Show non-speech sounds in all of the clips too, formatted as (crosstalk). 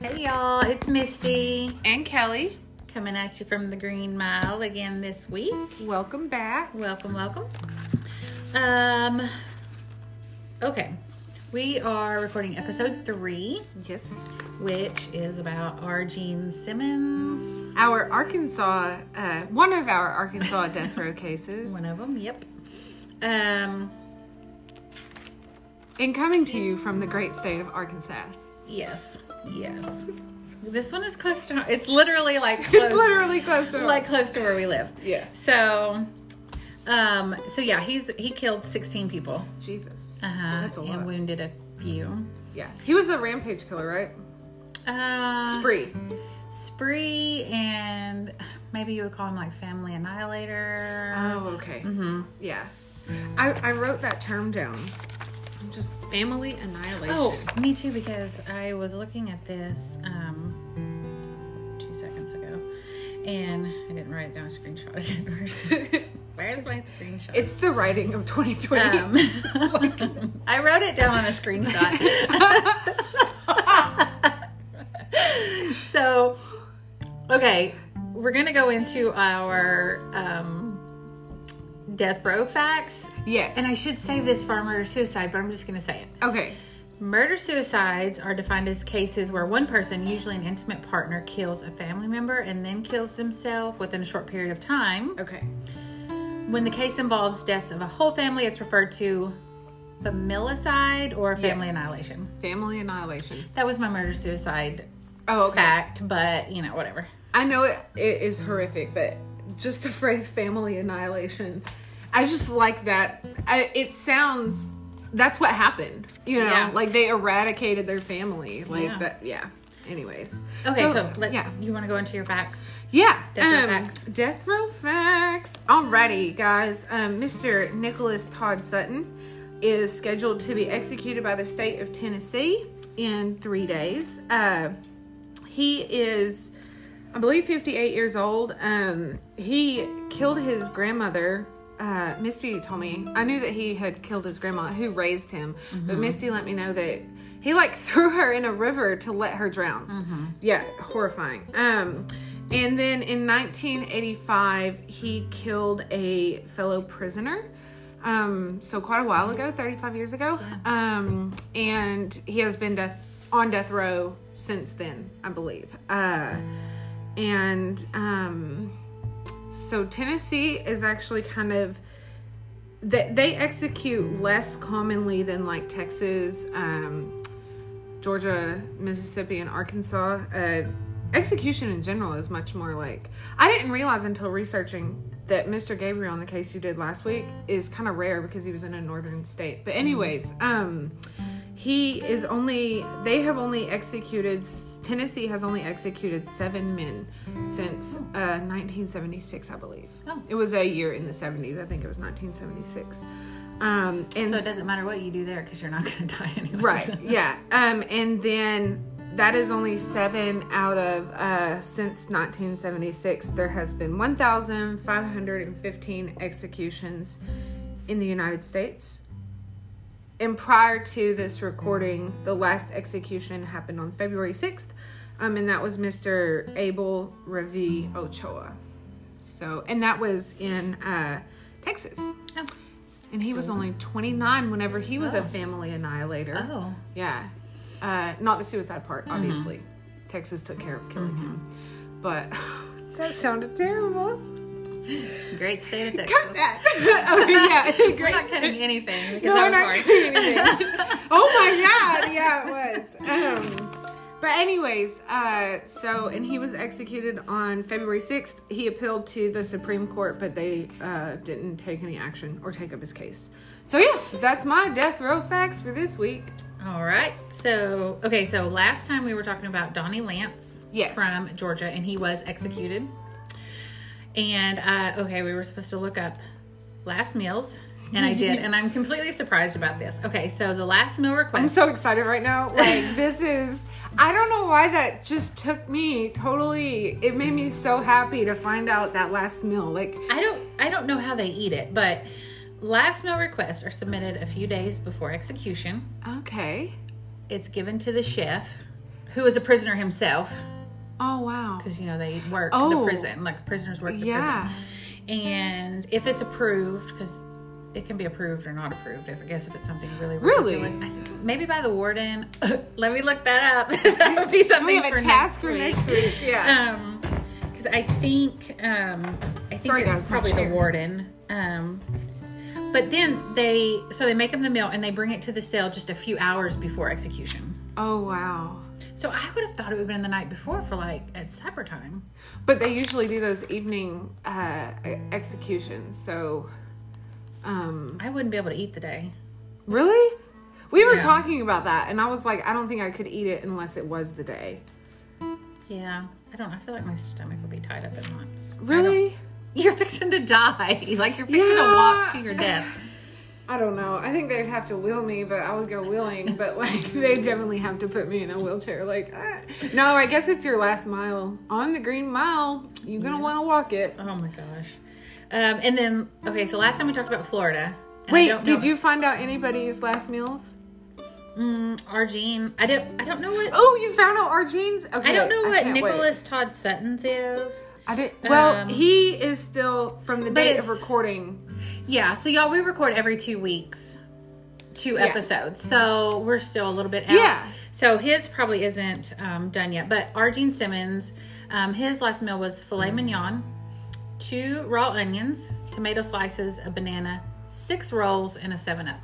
Hey y'all, it's Misty and Kelly. coming at you from the Green Mile again this week. Welcome back. Welcome, welcome. Um, okay, we are recording episode three, Yes. which is about R. Gene Simmons. Our Arkansas, uh, one of our Arkansas (laughs) death row cases. One of them, yep. Um, And coming to you from the great state of Arkansas. yes, yes. This one is close to. It's literally like close, It's literally close to like close to where we live. Yeah. So, um, so yeah, he's he killed sixteen people. Jesus. Uh-huh, That's a lot. and wounded a few. Yeah. He was a rampage killer, right? Uh, Spree. spree, and maybe you would call him like family annihilator. Oh, okay. Mm-hmm. Yeah. I, I wrote that term down. Just family annihilation. Oh, me too, because I was looking at this um, two seconds ago, and I didn't write it down. I screenshotted it first. (laughs) Where's my screenshot? It's the writing of 2020. Um, (laughs) I wrote it down on a screenshot. (laughs) so, okay, we're gonna go into our um, death row facts, yes. and I should save this for murder suicide, but I'm just gonna say it. Okay. Murder suicides are defined as cases where one person, usually an intimate partner, kills a family member and then kills themselves within a short period of time. Okay. When the case involves deaths of a whole family, it's referred to familicide or family Yes. annihilation. Family annihilation. That was my murder suicide Oh, okay. fact, but you know, whatever. I know it, it is horrific, but just the phrase family annihilation, I just like that. I, it sounds, that's what happened. You know, Yeah. like they eradicated their family. Like Yeah. that, yeah. Anyways. Okay, so, let's, yeah. you want to go into your facts? Yeah. Death row um, facts. Death row facts. Alrighty, guys. Um, Mr. Nicholas Todd Sutton is scheduled to be executed by the state of Tennessee in three days. Uh, he is, I believe, 58 years old. Um, he killed his grandmother. Uh, Misty told me I knew that he had killed his grandma who raised him, but Misty let me know that he like (laughs) threw her in a river to let her drown. Yeah, horrifying. Um, and then in 1985, he killed a fellow prisoner. Um, so quite a while ago, 35 years ago. Um, and he has been death on death row since then, I believe. Uh, and um, so Tennessee is actually kind of they, they execute less commonly than like Texas, um, Georgia, Mississippi, and Arkansas. Uh, execution in general is much more like I didn't realize until researching that Mr. Gabrion in the case you did last week is kind of rare because he was in a northern state. But anyways, um he is only they have only executed Tennessee has only executed 7 men since uh 1976, I believe. Oh. It was a year in the 70s. I think it was 1976. Um and So it doesn't matter what you do there because you're not going (laughs) to die anyway. Right. Yeah. Um, and then that is only seven out of uh, since 1976. There has been 1,515 executions in the United States. And prior to this recording, the last execution happened on February 6th, um, and that was Mr. Abel Revill Ochoa. So, and that was in uh, Texas. Oh. And he was only 29 whenever he was Oh. a family annihilator. Oh. Yeah. Uh, not the suicide part, obviously. Texas took care of killing him. But (laughs) that sounded terrible. Great state of Texas. Cut that. (laughs) okay, yeah. (laughs) We're Great. not cutting anything because No, that was not hard. cutting anything. (laughs) oh my god, yeah, it was. Um, but anyways, uh, so and he was executed on February sixth. He appealed to the Supreme Court, but they uh, didn't take any action or take up his case. So yeah, that's my death row facts for this week. All right. So, okay, so last time we were talking about Donnie Lance Yes. from Georgia, and he was executed. And, uh, okay, we were supposed to look up last meals, and I did, (laughs) and I'm completely surprised about this. Okay, so the last meal request. I'm so excited right now. Like (laughs) this is I don't know why that just took me totally it made me so happy to find out that last meal. Like I don't I don't know how they eat it, but last meal requests are submitted a few days before execution. okay. It's given to the chef who is a prisoner himself, Oh wow. because you know they work Oh. the prison, like the prisoners work the Yeah. prison. And if it's approved, because it can be approved or not approved. If I guess if it's something really Really? I, maybe by the warden. (laughs) Let me look that up. (laughs) that (laughs) would be something We have for a task next for next week. Yeah. Um, because I think um, I think Sorry, it's guys, probably the warden. Um, but then they so they make them the meal and they bring it to the cell just a few hours before execution. oh wow. So I would have thought it would have been the night before for like at supper time. But they usually do those evening uh, executions. So, um, I wouldn't be able to eat the day. really, we were Yeah. talking about that, and I was like, I don't think I could eat it unless it was the day. Yeah, I don't. I feel like my stomach would be tied up at once. Really? (laughs) You're fixing to die. Like you're fixing Yeah. to walk to your death. I don't know. I think they'd have to wheel me, but I would go wheeling. But like, (laughs) they definitely have to put me in a wheelchair. Like, ah. no, I guess it's your last mile on the green mile. You're gonna want to walk it. Oh my gosh. Um, and then okay, so last time we talked about Florida. Wait, did you find out anybody's last meals? Mm, Argene. I don't. I don't know what. Oh, you found out Argene's. Okay, I don't know what can't wait. Nicholas Todd Sutton's is. I did. Well, Um, he is still from the date of recording. Yeah. So y'all, we record every two weeks, two Yeah. episodes. So we're still a little bit out. Yeah. So his probably isn't um, done yet. But Argene Simmons, um, his last meal was filet mignon, two raw onions, tomato slices, a banana, six rolls, and a Seven Up.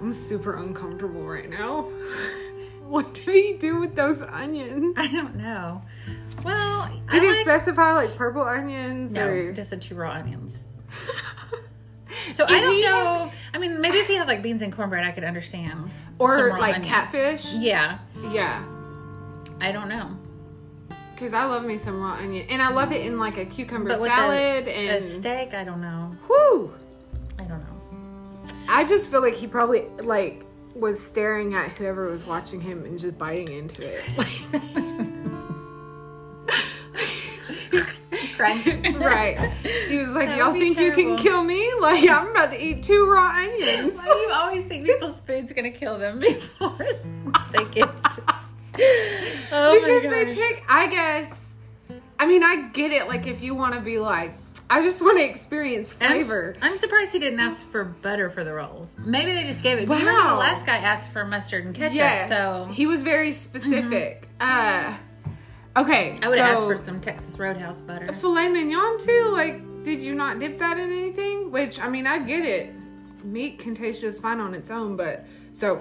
I'm super uncomfortable right now. (laughs) what did he do with those onions? I don't know. Well, Did I he like, specify like purple onions no, or? just the two raw onions. (laughs) So If I don't he had- know. I mean, maybe if he had like beans and cornbread, I could understand. or like onions. catfish? Yeah, Yeah. I don't know. Because I love me some raw onion, and I love it in like a cucumber But salad. a, and a steak, I don't know. whoo, I don't know. I just feel like he probably like was staring at whoever was watching him and just biting into it. (laughs) (laughs) Right. He was like, That "Y'all would be think you can terrible. kill me? Like I'm about to eat two raw onions." Why do you always think people's food's gonna kill them before (laughs) they get? (laughs) oh because they pick i guess i mean i get it like if you want to be like i just want to experience I'm, flavor I'm surprised he didn't ask for butter for the rolls. Maybe they just gave it. But you remember the Wow. last guy asked for mustard and ketchup. yes So he was very specific uh okay I would so asked for some Texas Roadhouse butter. filet mignon too like did you not dip that in anything which i mean i get it meat can taste just fine on its own but so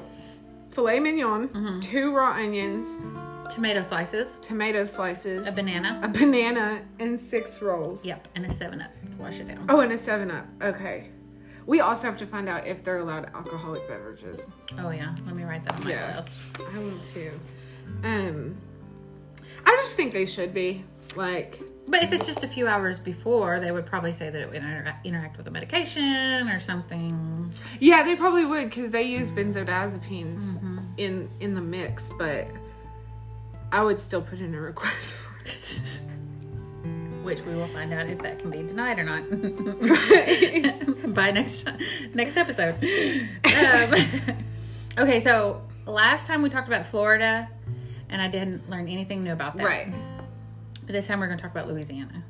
filet mignon Mm-hmm. two raw onions Tomato slices, tomato slices a banana. a banana and six rolls Yep, and a Seven Up to wash it down. Oh, and a 7 Up. Okay. We also have to find out if they're allowed alcoholic beverages. Oh yeah, let me write that on my Yeah. list. I want to. Um, I just think they should be. Like, But if it's just a few hours before, they would probably say that it would inter- interact with a medication or something. yeah, they probably would because they use benzodiazepines Mm-hmm. in in the mix. But I would still put in a request for it. (laughs) Which we will find out if that can be denied or not (laughs) by next next episode. Um, (laughs) okay, so last time we talked about Florida, and I didn't learn anything new about that. right. But this time we're going to talk about Louisiana.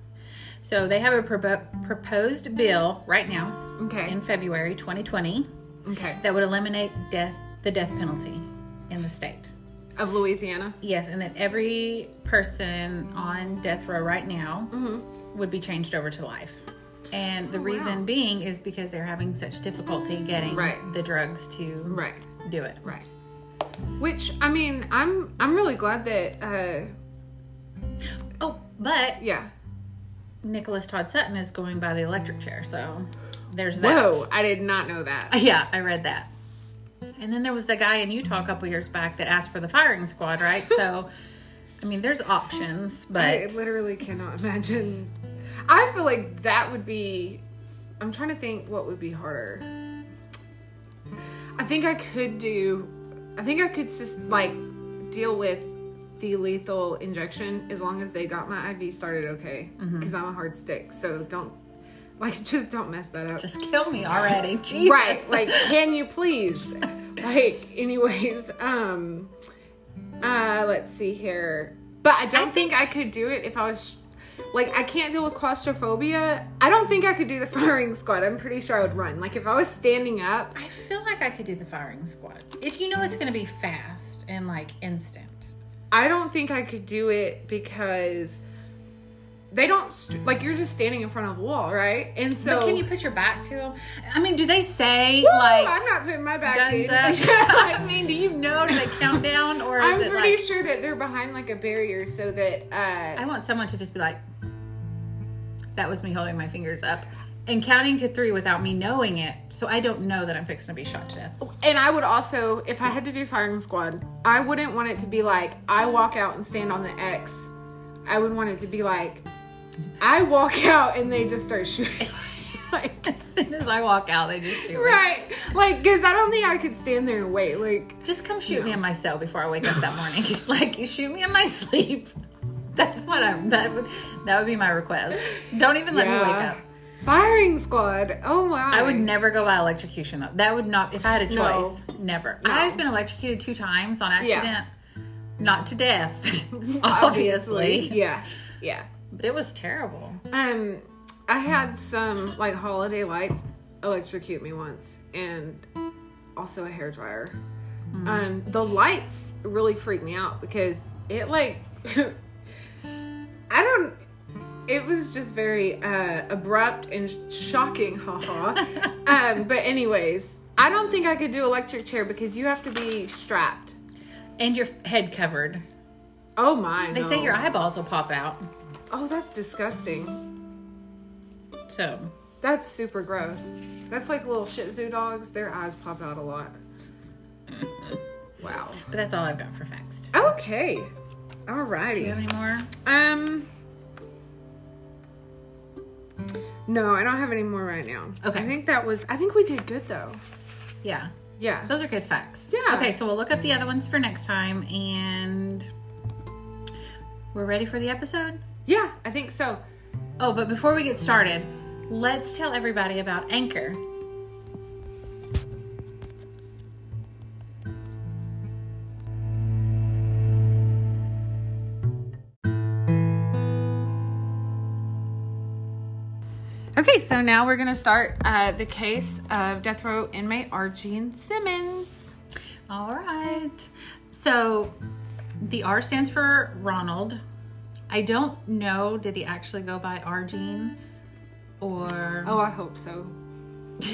So they have a propo- proposed bill right now Okay. in February 2020 Okay. that would eliminate death the death penalty in the state. Of Louisiana. Yes, and that every person on death row right now Mm-hmm. would be changed over to life. And the Oh, reason wow. being is because they're having such difficulty getting Right. the drugs to Right. do it. Right. Which I mean, I'm I'm really glad that. uh Oh, but Yeah. Nicholas Todd Sutton is going by the electric chair, so there's that. Whoa! I did not know that. (laughs) Yeah, I read that. And then there was the guy in Utah a couple years back that asked for the firing squad, right? So, (laughs) I mean, there's options, but I literally cannot imagine. I feel like that would be. I'm trying to think what would be harder. I think I could do. I think I could just like deal with the lethal injection as long as they got my IV started okay. Mm-hmm. Because I'm a hard stick, so don't like (laughs) just don't mess that up. just kill me already. (laughs) Jesus. Right. Like, can you please? (laughs) like, anyways, um, Uh, let's see here. But I don't think, I could do it if I was like I can't deal with claustrophobia. I don't think I could do the (laughs) firing squad. I'm pretty sure I would run. Like if I was standing up, I feel like I could do the firing squad if you know it's going to be fast and like instant. I don't think I could do it because they don't st- like you're just standing in front of a wall, right? And so but can you put your back to them? I mean, do they say Woo, like I'm not putting my back to. (laughs) I mean, do you know? Do they count down or is I'm pretty like? sure that they're behind like a barrier so that uh I want someone to just be like, "That was me holding my fingers up." And counting to three without me knowing it, so I don't know that I'm fixing to be shot to death. and I would also if I had to do firing squad, I wouldn't want it to be like I walk out and stand on the X. I would want it to be like I walk (laughs) out and they just start shooting. (laughs) like As soon as I walk out, they just shoot me. right. Like cuz I don't think I could stand there and wait. Like Just come shoot me in my cell before I wake up that morning. (laughs) like shoot me in my sleep. That's what I'm. That would that would be my request. Don't even let me wake up. Firing squad. Oh wow. I would never go by electrocution though. That would not. If I had a No. choice, never. No. I've been electrocuted two times on Yeah. accident. Not to death, (laughs) (laughs) obviously. Yeah. Yeah. But it was terrible. Um, I had some like holiday lights electrocute me once, and also a hair dryer. Um, the lights really freaked me out because it like (laughs) I don't. It was just very uh, abrupt and shocking, haha. (laughs) um, but anyways, I don't think I could do electric chair because you have to be strapped. And your head covered. Oh my! They say your eyeballs will pop out. Oh, that's disgusting. So That's super gross. That's like little Shih Tzu dogs. Their eyes pop out a lot. (laughs) Wow. but that's all I've got for facts. Okay. Do you Alrighty. have any more? Um. No, I don't have any more right now. Okay. I think that was. I think we did good though. Yeah. Yeah. Those are good facts. Yeah. Okay, so we'll look up the other ones for next time and we're ready for the episode? Yeah, I think so. Oh, but before we get started, let's tell everybody about Anchor. Okay, so now we're gonna start uh, the case of death row inmate Argene Simmons. All right. So the R stands for Ronald. I don't know, did he actually go by Argene or Oh, I hope so. (laughs)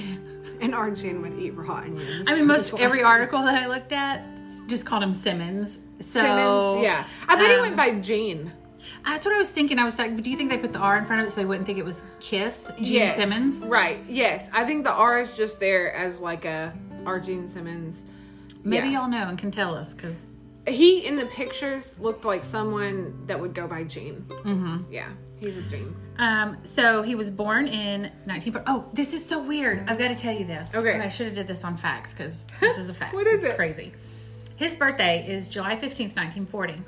and Argene would eat raw onions. I mean (laughs) most every article that I looked at just called him Simmons. So Simmons, yeah. I bet he um, went by Gene. That's what I was thinking. I was like, do you think they put the R in front of it so they wouldn't think it was Kiss? Gene yes. Simmons? Right. Yes. I think the R is just there as like a R. Gene Simmons. Maybe Yeah. y'all know and can tell us because He in the pictures looked like someone that would go by Gene. Mm-hmm. Yeah, he's a Gene. Um, so he was born in 1940. Oh, this is so weird. I've got to tell you this. Okay. I should have did this on facts because (laughs) this is a fact. What is it's it? crazy. His birthday is July 15th, 1940.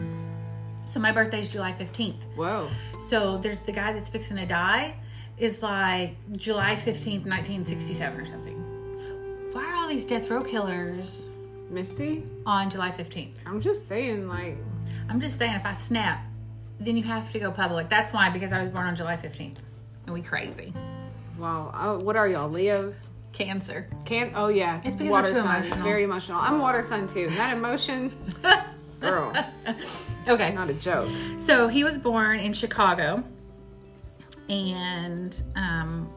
So my birthday is July 15th. Whoa. So there's the guy that's fixing to die is like July 15th, 1967 or something. Why are all these death row killers Misty, on July 15th? I'm just saying, like, I'm just saying, if I snap, then you have to go public. That's why, because I was born on July 15th. And we crazy. wow. Oh, uh, what are y'all, Leos? Cancer. Can oh yeah, It's because water we're too sign. It's very emotional. I'm water sign too. That emotion, (laughs) girl, (laughs) Okay. not a joke. So he was born in Chicago. And um,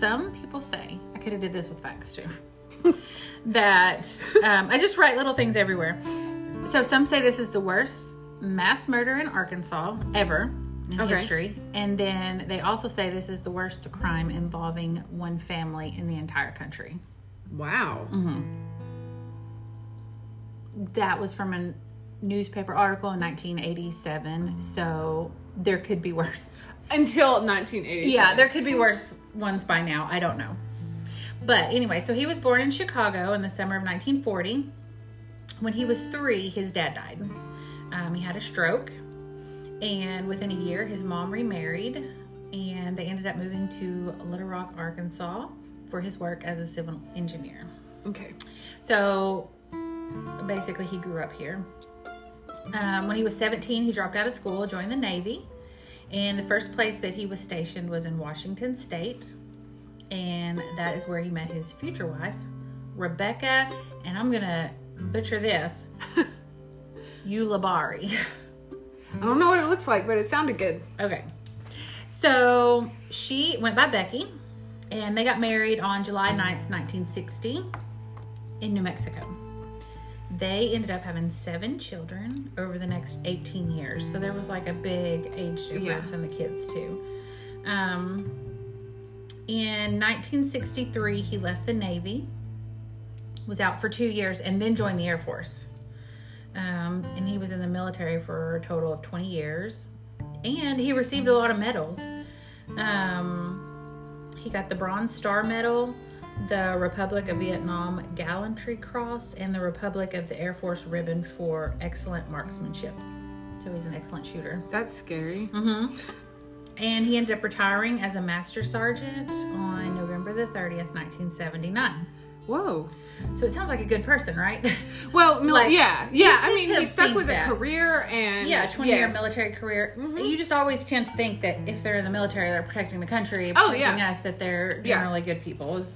some people say, I could have did this with facts too, (laughs) that um, I just write little things everywhere. So some say this is the worst mass murder in Arkansas ever in Okay. history. And then they also say this is the worst crime involving one family in the entire country. Wow. That was from a newspaper article in 1987. So there could be worse. (laughs) Until 1980. Yeah, there could be worse ones by now. I don't know. But anyway, so he was born in Chicago in the summer of 1940. When he was three, his dad died. Um, he had a stroke. And within a year, his mom remarried. And they ended up moving to Little Rock, Arkansas for his work as a civil engineer. Okay. So basically, he grew up here. Um, when he was 17, he dropped out of school, joined the Navy. And the first place that he was stationed was in Washington State. And that is where he met his future wife, Rebecca. And I'm going to butcher this (laughs) Ulabari. I don't know what it looks like, but it sounded good. Okay. So she went by Becky, and they got married on July 9th, 1960, in New Mexico. They ended up having seven children over the next 18 years. So there was like a big age difference Yeah. in the kids, too. Um, in 1963, he left the Navy, was out for two years, and then joined the Air Force. Um, and he was in the military for a total of 20 years. And he received a lot of medals. Um, he got the Bronze Star Medal, the Republic of Vietnam Gallantry Cross, and the Republic of the Air Force Ribbon for excellent marksmanship. So he's an excellent shooter. That's scary. Mm-hmm. And he ended up retiring as a master sergeant on November the 30th, 1979. Whoa. So it sounds like a good person, right? (laughs) Well, mil- Like, yeah, yeah. I mean, he stuck with that. a career and yeah, 20 year yes. Mm-hmm. military career. You just always tend to think that if they're in the military, they're protecting the country, Oh, protecting yeah. us, that they're Yeah. generally good people. Is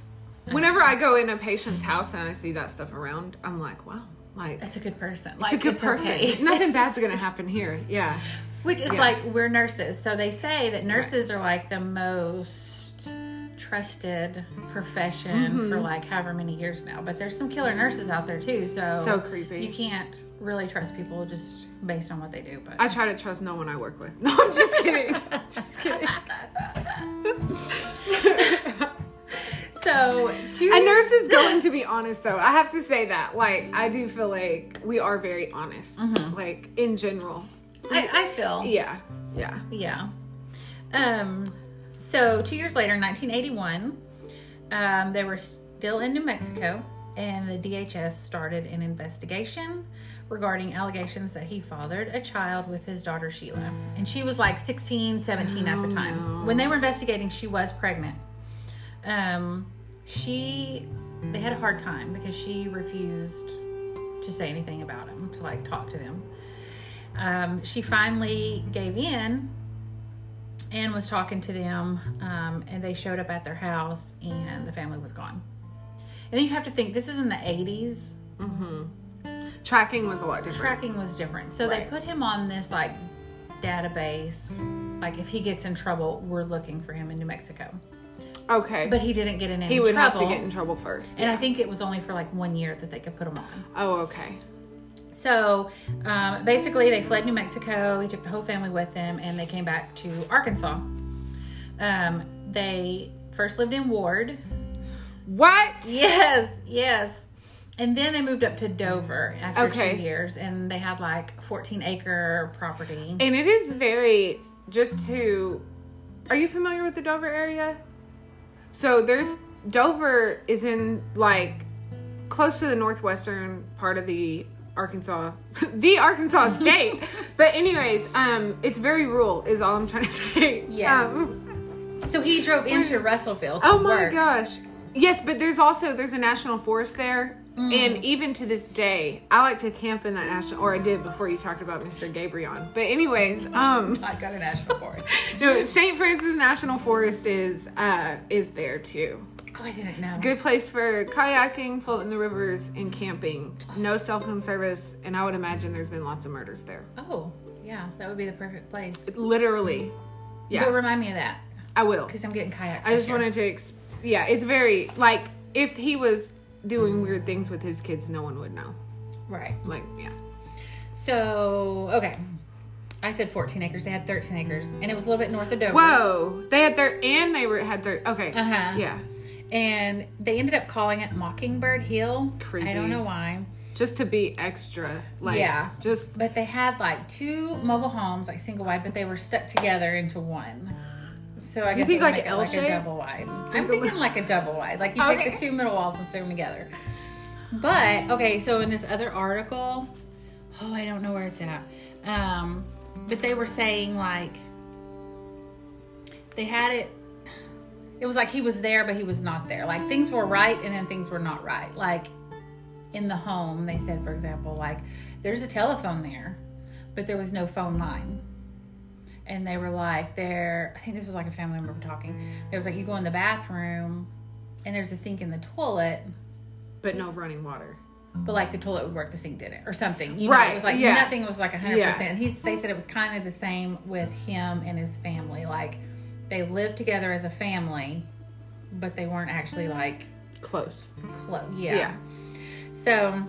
Whenever I go in a patient's house and I see that stuff around, I'm like, wow, like That's a good person. it's a good person. okay. (laughs) Nothing bad's gonna happen here. Yeah. Which is Yeah. like we're nurses, so they say that nurses are like the most trusted profession Mm-hmm. for like however many years now. But there's some killer nurses out there too. So So creepy. You can't really trust people just based on what they do. But I try to trust no one I work with. (laughs) No, I'm just kidding. (laughs) just kidding. So two A nurse is going (laughs) to be honest, though. I have to say that. Like, I do feel like we are very honest, like in general. I, I feel Yeah, yeah. Yeah. Um, so two years later, 1981, um, they were still in New Mexico, and the DHS started an investigation regarding allegations that he fathered a child with his daughter Sheila. And she was like 16, 17 at the time. When they were investigating, she was pregnant. Um, she, they had a hard time because she refused to say anything about him, to like talk to them. Um, she finally gave in and was talking to them, um, and they showed up at their house, and the family was gone. And then you have to think this is in the 80s. Tracking was a lot different. Tracking was different. So Right. they put him on this like database. Like if he gets in trouble, we're looking for him in New Mexico. Okay. But he didn't get in any he would have to get in trouble first. And I think it was only for like one year that they could put him on. oh, okay. So um, basically, they fled New Mexico. He took the whole family with him, and they came back to Arkansas. Um, they first lived in Ward. What? Yes, yes. And then they moved up to Dover after Okay. two years, and they had like 14 acre property. And it is very just to. Are you familiar with the Dover area? So there's Dover is in like close to the northwestern part of the Arkansas, (laughs) the Arkansas (laughs) state. but anyways, um, it's very rural. Is all I'm trying to (laughs) say. Yes. Um, So he drove into Russellville. Oh my work. gosh. Yes, but there's also there's a national forest there. And even to this day, I like to camp in that national, or I did before you talked about Mr. Gabrion. But anyways, um, (laughs) I got a national forest. (laughs) no, St. Francis National Forest is uh is there too. Oh, I didn't know. It's a good place for kayaking, floating the rivers, and camping. No cell phone service, and I would imagine there's been lots of murders there. Oh, yeah, that would be the perfect place. Literally, Yeah. But remind me of that I will. because I'm getting kayaks. I just year. wanted to, ex- yeah, it's very like if he was doing weird things with his kids, no one would know. Right. Like, yeah, So, okay. I said 14 acres. They had 13 acres. And it was a little bit north of Dover. whoa, they had their and they were had their okay, Uh-huh. yeah, And they ended up calling it Mockingbird Hill. Creepy. I don't know why. just to be extra, like, Yeah. just But they had like two mobile homes, like single wide, but they were stuck together into one. So I guess think it like L like a double wide. I'm thinking like a double wide. Like you take Okay. the two middle walls and stick them together. But okay, so in this other article, oh, I don't know where it's at. Um, but they were saying like they had it. It was like he was there, but he was not there. Like things were right, and then things were not right. Like in the home, they said, for example, like there's a telephone there, but there was no phone line. And they were like, there, I think this was like a family member talking. There was like, you go in the bathroom and there's a sink in the toilet, But no running water. but like the toilet would work, the sink didn't, or something. You know, Right, it was like yeah. nothing was like 100%. Yeah. He's, they said it was kind of the same with him and his family. Like, they lived together as a family, but they weren't actually like Close. close. Yeah. Yeah. So,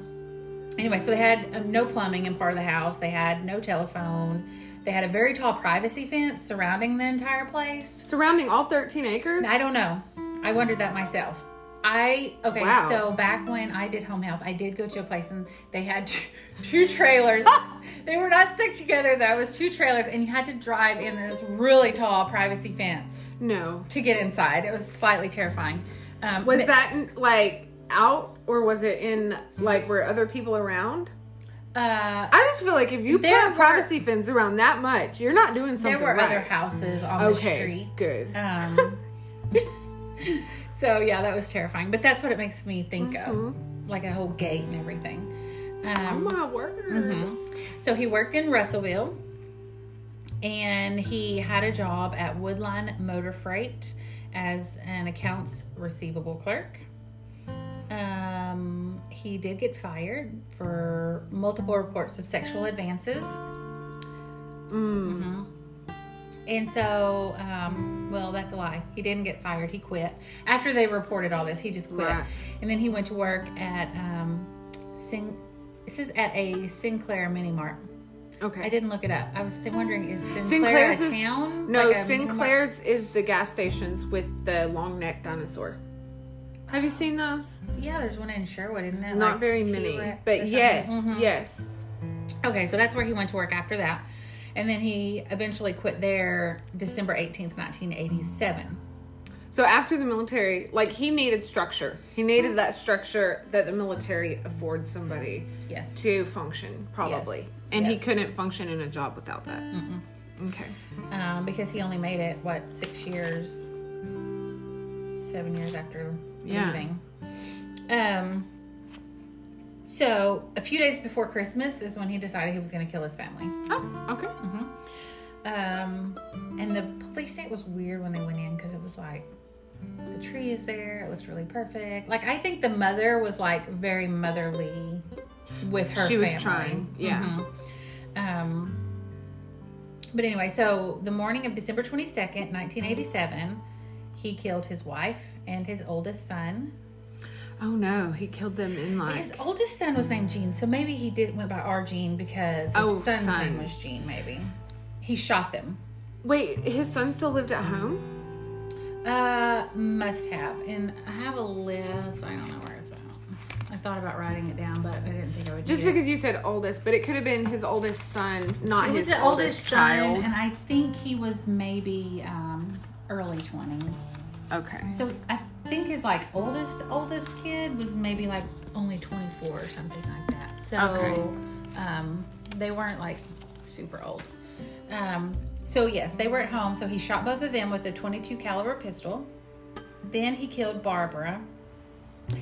anyway, so they had um, no plumbing in part of the house. They had no telephone. They had a very tall privacy fence surrounding the entire place. Surrounding all 13 acres? I don't know. I wondered that myself. I okay. Wow. So back when I did home health, I did go to a place and they had two, (laughs) two trailers. they were not stuck together. Though it was two trailers, and you had to drive in this really tall privacy fence No. to get inside. It was slightly terrifying. Um, Was but- that like out or was it in like where other people around? Uh, I just feel like if you put were- privacy fence around that much, you're not doing something there were right. other houses on the Okay, street. good. Um, (laughs) (laughs) so yeah, that was terrifying. But that's what it makes me think of, like a whole gate and everything. Oh Um, my word. mhm. So he worked in Russellville, and he had a job at Woodline Motor Freight as an accounts receivable clerk. Um, he did get fired for multiple reports of sexual advances. Mm. And so, um, well, that's a lie. He didn't get fired. He quit after they reported all this. He just quit, Right. and then he went to work at um, Sing. This is at a Sinclair Mini Mart. Okay. I didn't look it up. I was wondering, is Sinclair Sinclair's a is town? no. Like a- Sinclair's is the gas stations with the long neck dinosaur. Have you seen those? Yeah, there's one in Sherwood, isn't it? Not Like very many, but yes, Mhm. yes. Okay, so that's where he went to work after that. And then he eventually quit there December 18th, 1987. So after the military, like he needed structure. He needed that structure that the military affords somebody Yes. to function, probably. Yes. And he couldn't function in a job without that. Okay. Um, because he only made it, what, six years, seven years after Yeah. leaving. Um, so a few days before Christmas is when he decided he was going to kill his family. Oh, okay. Um, and the police say it was weird when they went in because it was like the tree is there, it looks really perfect. Like I think the mother was like very motherly with her She was trying, yeah. Mhm. Um, but anyway, so the morning of December twenty second, nineteen eighty seven, he killed his wife and his oldest son. Oh no, he killed them in like. His oldest son was named Gene, so maybe he did went by our Gene because his Oh, son's son. name was Gene. Maybe he shot them. Wait, his son still lived at home? Uh, must have. And I have a list. I don't know where it's at. I thought about writing it down, but I didn't think I would. Just do it. because you said oldest, but it could have been his oldest son, not his the oldest, oldest child. son, and I think he was maybe um, early twenties. Okay. So I think his like oldest oldest kid was maybe like only twenty four or something like that. So Okay. um, they weren't like super old. Um, so yes, they were at home. So he shot both of them with a twenty two caliber pistol. Then he killed Barbara,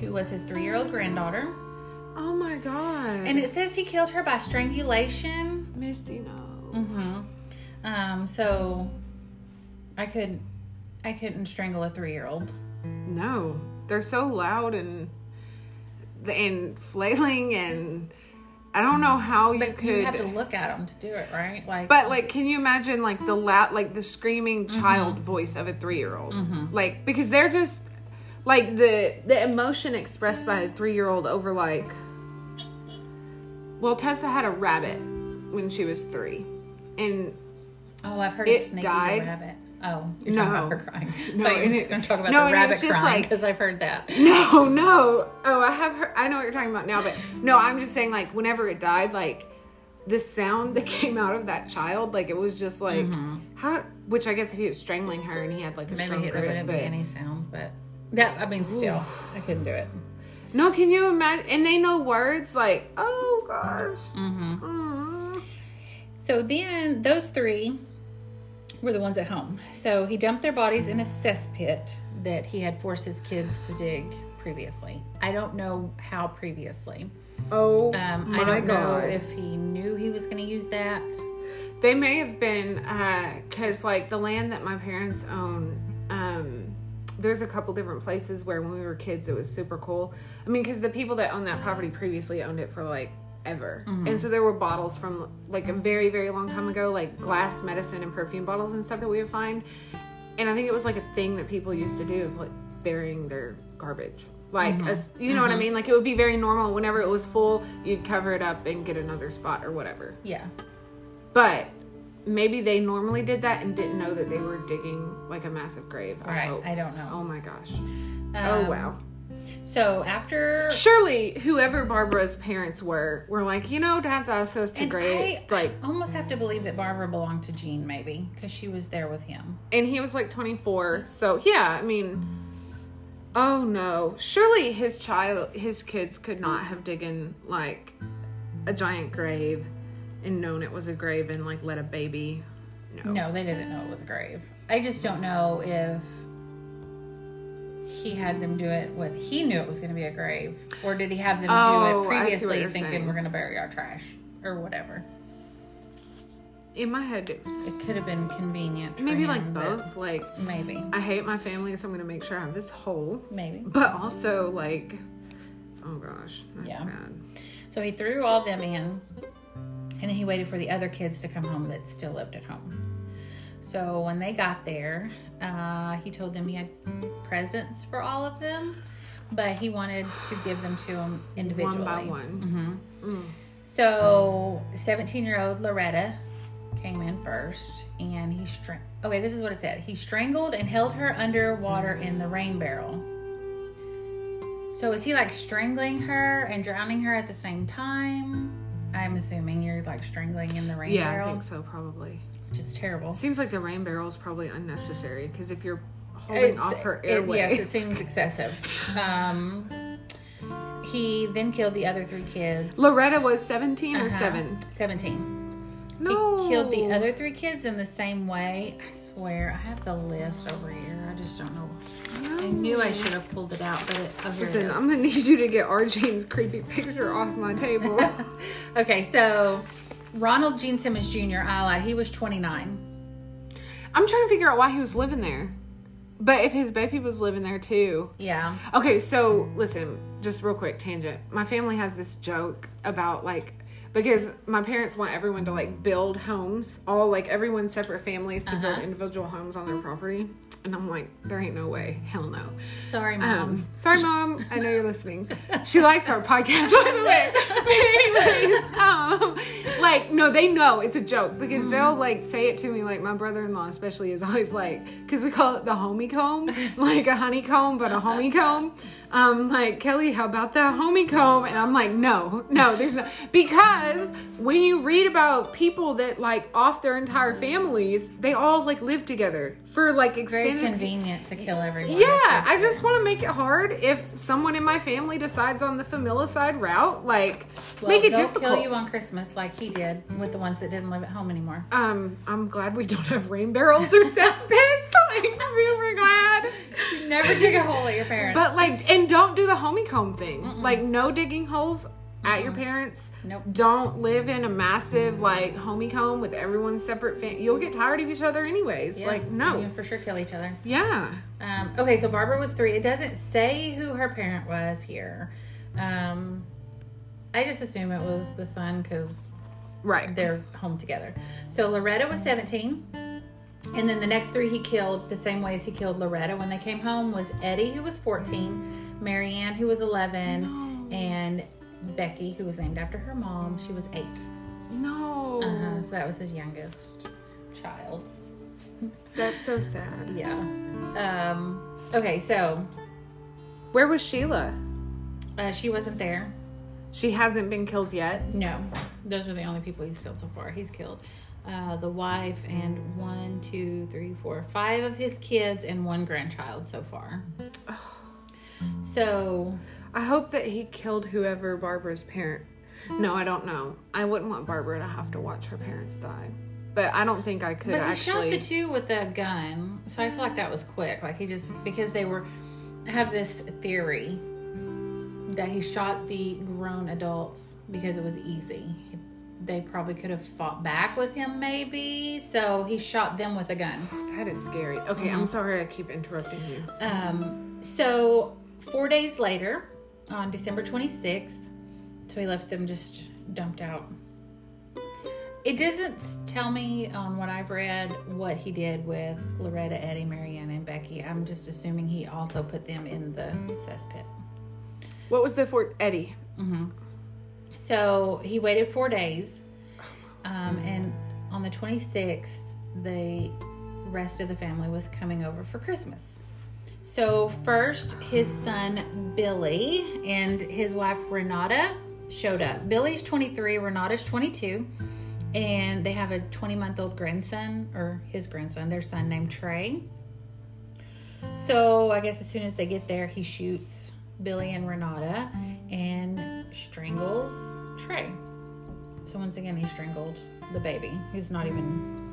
who was his three year old granddaughter. Oh my god. And it says he killed her by strangulation. Misty no. Mm-hmm. Um, so I could I couldn't strangle a three year old. No, they're so loud and and flailing and I don't know how you But could. you have to look at them to do it, right? Like, but like, can you imagine like the loud, like the screaming Mm-hmm. child voice of a three-year-old? Like because they're just like the the emotion expressed by a three-year-old over like. Well, Tessa had a rabbit when she was three, and oh, I've heard it died. rabbit. Oh, you're No. talking about her crying. No, No, you're just going to talk about no, the rabbit crying like- because I've heard that. (laughs) No, no. Oh, I have heard. I know what you're talking about now, but no, I'm just saying, like, whenever it died, like, the sound that (laughs) came out of that child, like, it was just like, how, which I guess if he was strangling her and he had, like, a Maybe there wouldn't be any sound, but that I mean, still, I couldn't do it. No, can you imagine? And they know words like, oh gosh. Mm-hmm. Mm. So then those three were the ones at home. So he dumped their bodies in a cesspit that he had forced his kids to dig. previously. I don't know how previously. Oh Um, my I don't know if he knew he was going to use that. They may have been because, like, the land that my parents own. Um, there's a couple different places where when we were kids it was super cool. I mean, because the people that owned that property previously owned it for like ever, mm-hmm. and so there were bottles from like a very very long time ago, like glass medicine and perfume bottles and stuff that we would find. And I think it was like a thing that people used to do of like burying their garbage. Like, mm-hmm. as, you know what I mm-hmm. mean? Like, it would be very normal. Whenever it was full, you'd cover it up and get another spot or whatever. Yeah. But maybe they normally did that and didn't know that they were digging like a massive grave. I Right. hope. I don't know. Oh my gosh. Um, oh wow. So after Surely whoever Barbara's parents were were like, you know, Dad's us to I- like, I almost have to believe that Barbara belonged to Gene, maybe, because she was there with him. and he was like 24. So yeah, I mean, oh no. Surely his child, his kids could not have digging like a giant grave and known it was a grave and like let a baby. No. No, they didn't know it was a grave. I just don't know if he had them do it with he knew it was going to be a grave, or did he have them Oh, do it oh, what previously, thinking saying. we're going to bury our trash or whatever. In my head, it was It could have been convenient. maybe him, like both. Like Maybe, I hate my family, so I'm gonna make sure I have this hole maybe. But also, like, oh gosh, that's Yeah. bad. So he threw all them in, and then he waited for the other kids to come home that still lived at home. So when they got there, uh, he told them he had presents for all of them, but he wanted to give them to them individually. One by one. hmm So 17 year old Loretta came in first, and he strang. Okay, this is what it said. He strangled and held her underwater in the rain barrel. So is he like strangling her and drowning her at the same time? I'm assuming you're like strangling in the rain barrel. Yeah, I think so, probably. Which is terrible. Seems like the rain barrel is probably unnecessary because if you're holding It's- off her it- airway, yes, it (laughs) seems excessive. Um, he then killed the other three kids. Loretta was 17 or Uh-huh. 7? 17. No. He killed the other three kids in the same way. I swear, I have the list over here. I just don't know. I knew I should have pulled it out, but it, oh, Listen, it is. I'm gonna need you to get Arjene's creepy picture off my table. (laughs) okay, so Ronald Gene Simmons Jr. I lied. He was 29. I'm trying to figure out why he was living there. But if his baby was living there too, Yeah. Okay, so listen, just real quick tangent. My family has this joke about like because my parents want everyone to like build homes, all like everyone's separate families to build Uh-huh. individual homes on their property. And I'm like, there ain't no way. Hell no. Sorry, mom. Um, sorry, mom. I know you're listening. She likes our podcast, (laughs) by the way. But anyways, um, like, no, they know it's a joke because they'll like say it to me. Like my brother-in-law, especially, is always like, because we call it the homie comb, (laughs) like a honeycomb, but a homie comb. Um, like Kelly, how about the homie comb? And I'm like, no, no, there's no because when you read about people that like off their entire families, they all like live together for like extended. Very convenient to kill everyone. yeah, I just want to make it hard if someone in my family decides on the familicide route. Like, let's Well, make it difficult. kill you on Christmas like he did with the ones that didn't live at home anymore. um, I'm glad we don't have rain barrels or (laughs) cesspits. like, super glad. Never dig a hole at your parents. But like, and don't do the homie comb thing. Like, no digging holes at your parents. Nope. Don't live in a massive like homie comb with everyone's separate. Fam- You'll get tired of each other anyways. Yeah, Like, no. you for sure kill each other. Yeah. Um, okay, so Barbara was three. It doesn't say who her parent was here. Um, I just assume it was the son because Right. they're home together. So Loretta was 17. And then the next three he killed the same way as he killed Loretta when they came home was Eddie, who was 14, Marianne, who was 11, and Becky, who was named after her mom. She was eight. No. Uh, so that was his youngest child. That's so sad. (laughs) Yeah. Um, okay, so Where was Sheila? uh, she wasn't there. She hasn't been killed yet. No, those are the only people he's killed so far. He's killed uh, the wife and one, two, three, four, five of his kids and one grandchild so far. (sighs) So I hope that he killed whoever Barbara's parent. No, I don't know. I wouldn't want Barbara to have to watch her parents die. But I don't think I could But he actually. shot the two with a gun, so I feel like that was quick. Like he just because they were I have this theory that he shot the grown adults because it was easy. They probably could have fought back with him, maybe. So he shot them with a gun. That is scary. Okay, I'm sorry I keep interrupting you. Um, so four days later, on December 26th, so he left them just dumped out. It doesn't tell me on what I've read what he did with Loretta, Eddie, Marianne, and Becky. I'm just assuming he also put them in the cesspit. What was the Fort Eddie? Mhm. So he waited four days, um, and on the 26th, the rest of the family was coming over for Christmas. So first, his son Billy and his wife Renata showed up. Billy's 23, Renata's 22, and they have a 20 month old grandson, or his grandson, their son named Trey. So I guess as soon as they get there, he shoots Billy and Renata and strangles Trey. So once again, he strangled the baby, who's not even.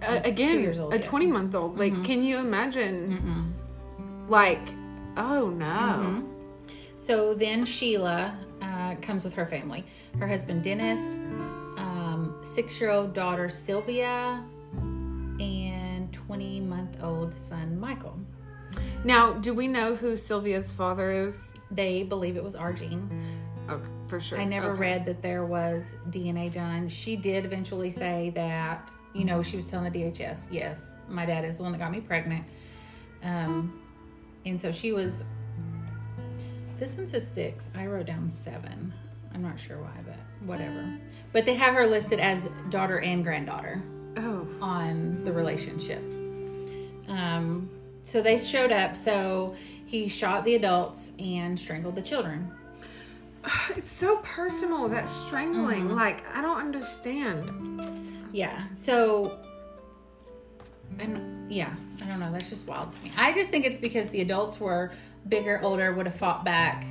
Uh, again, years old a 20 month old. Like, can you imagine? Like, oh no. So then Sheila uh, comes with her family. Her husband Dennis, um, six-year-old daughter Sylvia, and 20-month-old son Michael. Now, do we know who Sylvia's father is? They believe it was R. Gene. Okay, for sure. I never Okay. read that there was DNA done. She did eventually say that, you know, she was telling the DHS, yes, my dad is the one that got me pregnant. Um, and so she was, this one says six. I wrote down seven. I'm not sure why, but whatever. But they have her listed as daughter and granddaughter Oh, on the relationship. Um, so they showed up. So he shot the adults and strangled the children. (sighs) it's so personal that strangling. Mm-hmm. Like, I don't understand. Yeah. So, I'm yeah. I don't know. That's just wild to me. I just think it's because the adults were bigger, older, would have fought back.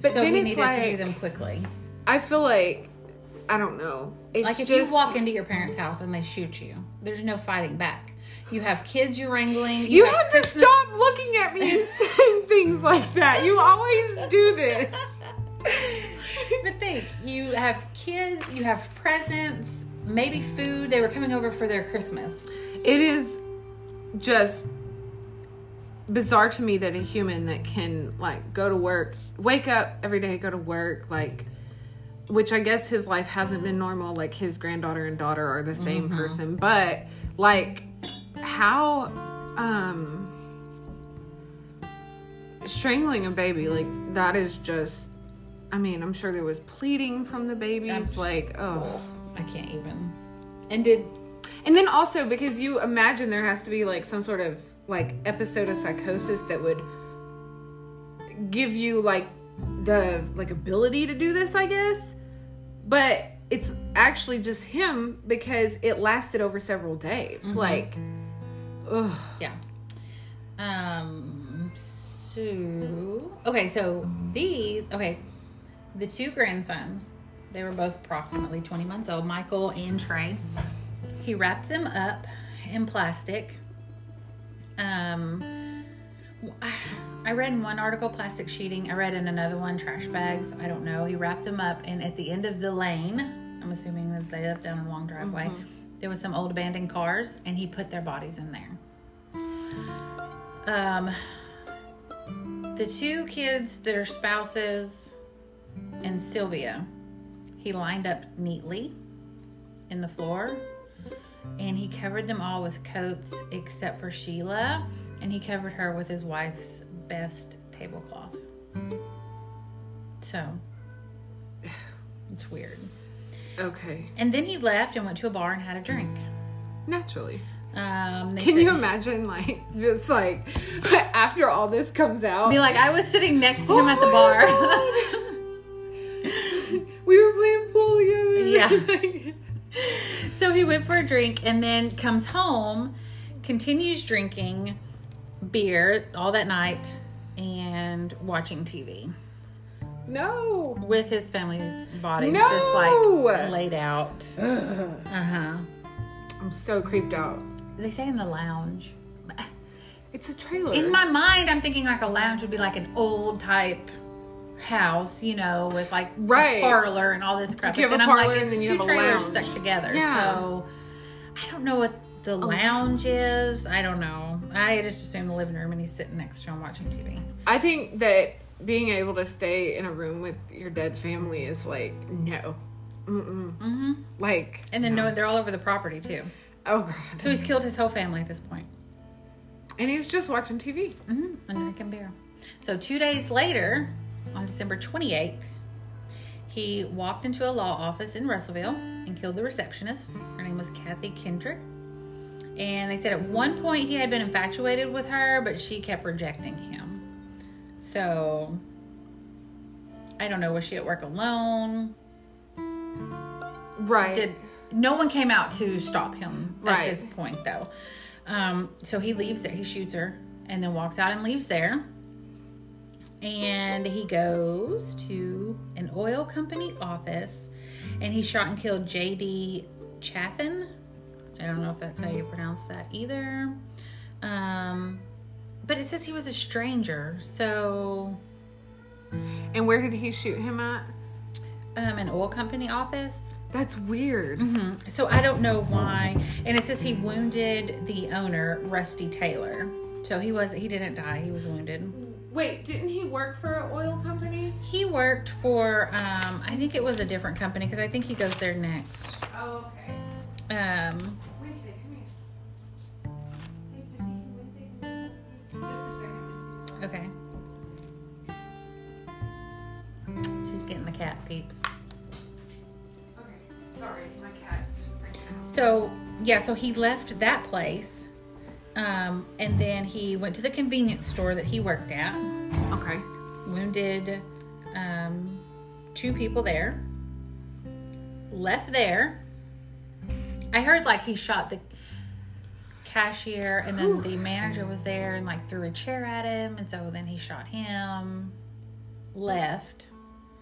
But so then we needed like, to do them quickly. I feel like, I don't know. It's Like if just, you walk into your parents' house and they shoot you, there's no fighting back. You have kids you're wrangling. You have to Christmas- stop looking at me and (laughs) saying things like that. You always do this. But think, you have kids, you have presents, maybe food. They were coming over for their Christmas. It is just bizarre to me that a human that can like go to work, wake up every day, go to work, like which I guess his life hasn't been normal, like his granddaughter and daughter are the same person, but like how um strangling a baby, like that is just I mean, I'm sure there was pleading from the babies, like, oh. I can't even. And did And then also because you imagine there has to be like some sort of like episode of psychosis that would give you like the like ability to do this, I guess. But it's actually just him because it lasted over several days. Like ugh. Yeah. Um. So okay, so these okay, the two grandsons, they were both approximately twenty months old, Michael and Trey. He wrapped them up in plastic. Um. I read in one article plastic sheeting. I read in another one trash bags. I don't know. He wrapped them up, and at the end of the lane, I'm assuming that they lived down a long driveway. There was some old abandoned cars, and he put their bodies in there. Um, the two kids, their spouses, and Sylvia, he lined up neatly in the floor, and he covered them all with coats except for Sheila, and he covered her with his wife's best tablecloth. So it's weird. Okay. And then he left and went to a bar and had a drink. Naturally. Um, they Can said- you imagine like just like (laughs) after all this comes out? Be like, I was sitting next to him Oh at the bar. (laughs) we were playing pool together. Yeah. (laughs) so he went for a drink and then comes home, continues drinking beer all that night and watching TV no. with his family's bodies No! just like laid out. Uh (sighs) huh. I'm so creeped out. They say in the lounge. It's a trailer. In my mind, I'm thinking like a lounge would be like an old type house, you know, with like Right. a parlor and all this crap. You have and a I'm parlor like, and it's then you two have a trailers lounge. stuck together. Yeah. So I don't know what the lounge is. I don't know. I just assume the living room and he's sitting next to him watching TV. I think that being able to stay in a room with your dead family is like no, mm-mm. Mm-hmm. like And then no, they're all over the property too. oh god. So he's killed his whole family at this point. and he's just watching TV. Mm-hmm. And drinking beer. So two days later, on December 28th, he walked into a law office in Russellville and killed the receptionist. Her name was Kathy Kendrick. And they said at one point he had been infatuated with her, but she kept rejecting him. So I don't know. Was she at work alone? Right. Did no one came out to stop him Right. at this point though. Um, so he leaves there. He shoots her and then walks out and leaves there. And he goes to an oil company office and he shot and killed JD Chaffin. I don't know if that's how you pronounce that either. Um, but it says he was a stranger. So, and where did he shoot him at? um, an oil company office. That's weird. Mhm. So I don't know why. And it says he wounded the owner, Rusty Taylor. So he was he didn't die. He was wounded. Wait, didn't he work for an oil company? He worked for um I think it was a different company because I think he goes there next. Oh, okay. Um second, come here. Hey, Sissy, can we take- Just a second, Misty. okay. She's getting the cat peeps. Okay, sorry, my cat's freaking out. So yeah, so he left that place. Um, and then he went to the convenience store that he worked at. Okay. wounded um, two people there. Left there. I heard like he shot the cashier, and then the manager was there and like threw a chair at him, and so then he shot him. Left.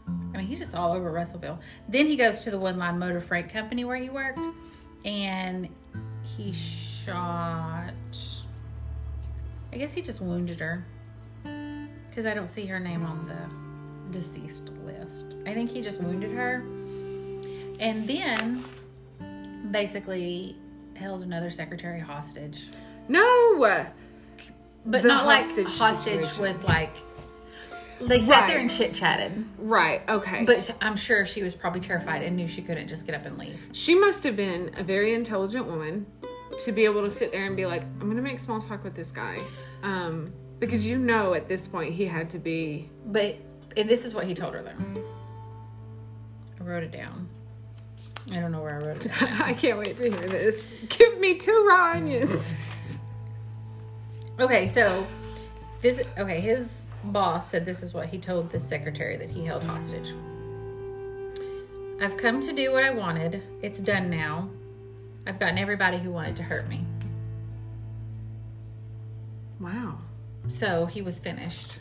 I mean, he's just all over Russellville. Then he goes to the Woodline Motor Freight Company where he worked, and he shot. I guess he just wounded her because I don't see her name on the deceased list. I think he just wounded her, and then basically held another secretary hostage, No. but The not like hostage hostage situation. with like. They sat there and chit chatted, Right. Okay. but I'm sure she was probably terrified and knew she couldn't just get up and leave. she must have been a very intelligent woman to be able to sit there and be like, "I'm gonna make small talk with this guy," um, because you know at this point he had to be. But and this is what he told her though. I wrote it down. I don't know where I wrote it. Down. (laughs) I can't wait to hear this. Give me two raw onions. Okay, so this okay, his boss said this is what he told the secretary that he held hostage. I've come to do what I wanted. It's done now. I've gotten everybody who wanted to hurt me. Wow. So he was finished.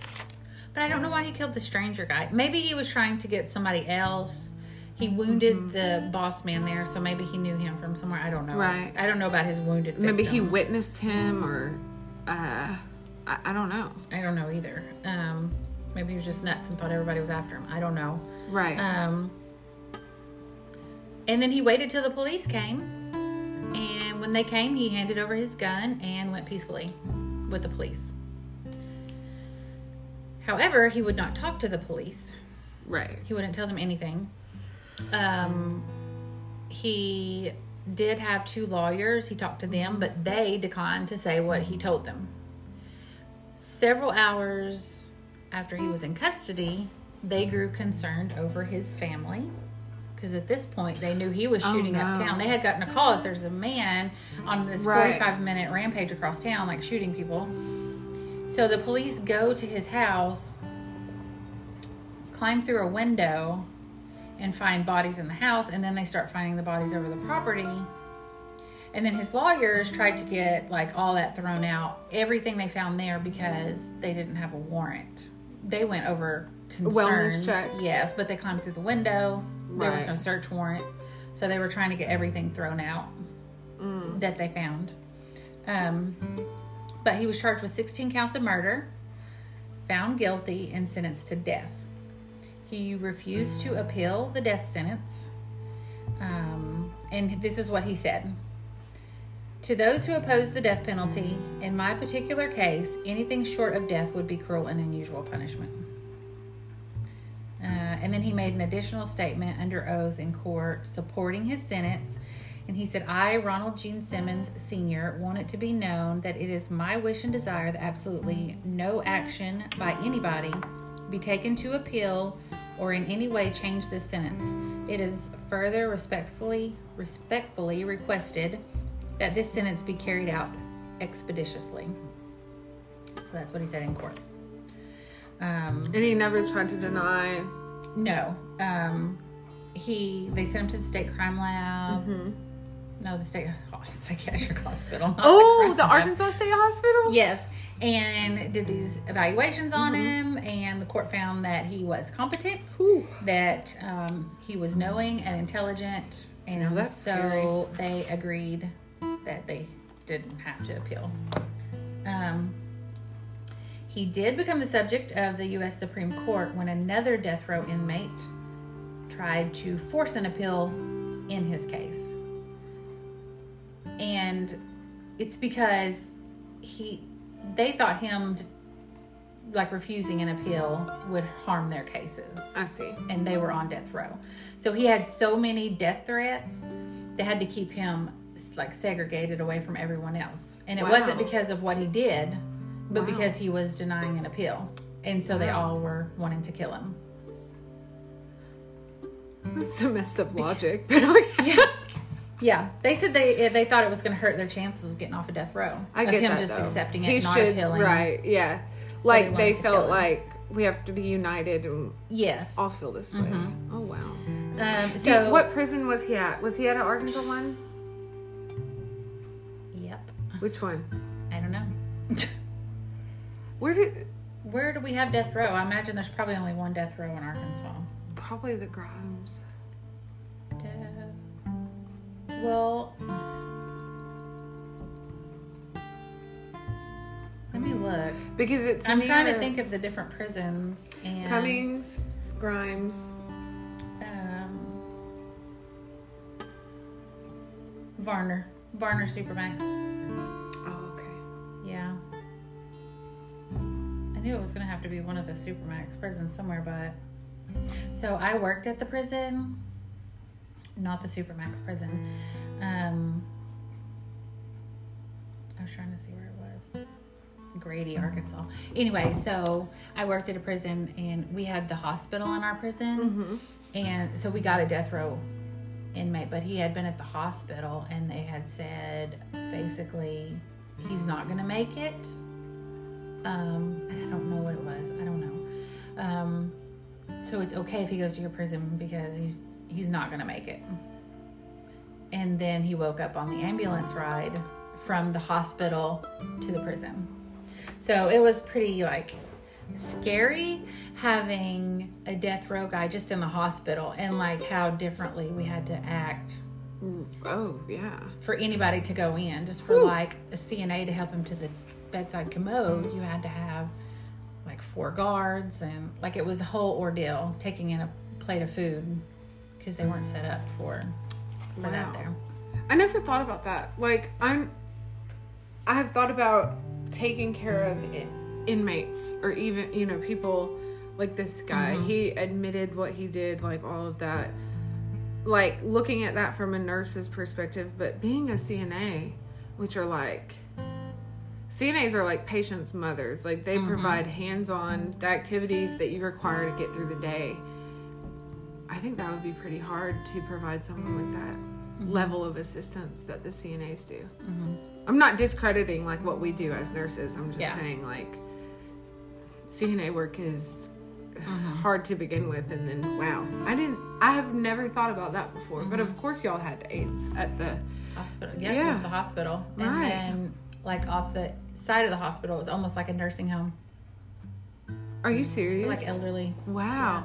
But I don't know why he killed the stranger guy. Maybe he was trying to get somebody else. He wounded the boss man there, so maybe he knew him from somewhere. I don't know. Right. I don't know about his wounded. Maybe he witnessed him, or uh, I, I don't know. I don't know either. Um, maybe he was just nuts and thought everybody was after him. I don't know. Right. Um, and then he waited till the police came. And when they came, he handed over his gun and went peacefully with the police. However, he would not talk to the police. right. He wouldn't tell them anything. Um, he did have two lawyers. He talked to them, but they declined to say what he told them. Several hours after he was in custody, they grew concerned over his family. Because at this point, they knew he was Oh, shooting no. uptown. They had gotten a call that there's a man on this Right. 45 minute rampage across town, like shooting people. So the police go to his house, climb through a window, and find bodies in the house, and then they start finding the bodies over the property. And then his lawyers tried to get like all that thrown out, everything they found there because they didn't have a warrant. They went over concerns. wellness check. Yes, but they climbed through the window. There was no search warrant. So they were trying to get everything thrown out Mm. that they found. Um, but he was charged with 16 counts of murder, found guilty, and sentenced to death. He refused to appeal the death sentence. Um, and this is what he said To those who oppose the death penalty, in my particular case, anything short of death would be cruel and unusual punishment. Uh, and then he made an additional statement under oath in court supporting his sentence. And he said, I, Ronald Gene Simmons Sr., want it to be known that it is my wish and desire that absolutely no action by anybody be taken to appeal or in any way change this sentence. It is further respectfully respectfully requested that this sentence be carried out expeditiously. So that's what he said in court. Um, And he never tried to deny. no, um, he they sent him to the state crime lab. No, the state oh, (laughs) psychiatric hospital. Oh, the lab. Arkansas State Hospital? Yes, and did these evaluations on him, and the court found that he was competent, Ooh. that um, he was knowing and intelligent, and so they agreed that they didn't have to appeal. Um, he did become the subject of the U.S. Supreme Court when another death row inmate tried to force an appeal in his case. And it's because he they thought him like refusing an appeal would harm their cases I see. and they were on death row. So he had so many death threats, they had to keep him like segregated away from everyone else. And it Wow. wasn't because of what he did, but Wow. because he was denying an appeal. And so they all were wanting to kill him. That's some messed up logic. (laughs) But okay. Yeah. Yeah, they said they they thought it was going to hurt their chances of getting off of death row. I of get him that, just though. accepting it, He not should, appealing. Right, yeah. they like wanted they felt like we have to be united and Yes. all feel this way. Mm-hmm. Oh wow. Um, so what prison was he at? Was he at an Arkansas one? Yep. Which one? I don't know. (laughs) Where did Where do we have death row? I imagine there's probably only one death row in Arkansas. probably the Grimes. Death. Well, let me look. Because it's I'm trying to think of the different prisons and Cummins, Grimes. Um, Varner, Varner Supermax. Oh, knew it was going to have to be one of the Supermax prisons somewhere, but. So I worked at the prison, not the Supermax prison. Um, I was trying to see where it was. Grady, Arkansas. Anyway, so I worked at a prison and we had the hospital in our prison. Mm-hmm. And so we got a death row inmate, but he had been at the hospital and they had said basically he's not going to make it. Um, I don't know what it was. I don't know. Um, so it's okay if he goes to your prison because he's he's not going to make it. And then he woke up on the ambulance ride from the hospital to the prison. So it was pretty like scary having a death row guy just in the hospital and like how differently we had to act Oh, yeah. for anybody to go in just for Whew. like a CNA to help him to the bedside commode you had to have like four guards and like it was a whole ordeal taking in a plate of food because they weren't set up for for that Wow. there I never thought about that. Like I'm, I have thought about taking care of i- inmates or even you know people like this guy. Mm-hmm. He admitted what he did, like all of that. Like looking at that from a nurse's perspective, but being a CNA, which are like CNAs are like patients' mothers. Like they mm-hmm. provide hands-on the activities that you require to get through the day. I think that would be pretty hard to provide someone with that mm-hmm. level of assistance that the CNAs do. I'm not discrediting like what we do as nurses. I'm just Yeah. saying like CNA work is hard to begin with, and then wow, I didn't. I have never thought about that before. But of course, y'all had aides at the. hospital yeah, Yeah. the hospital and Right. then like off the side of the hospital it was almost like a nursing home Are you serious? like elderly wow.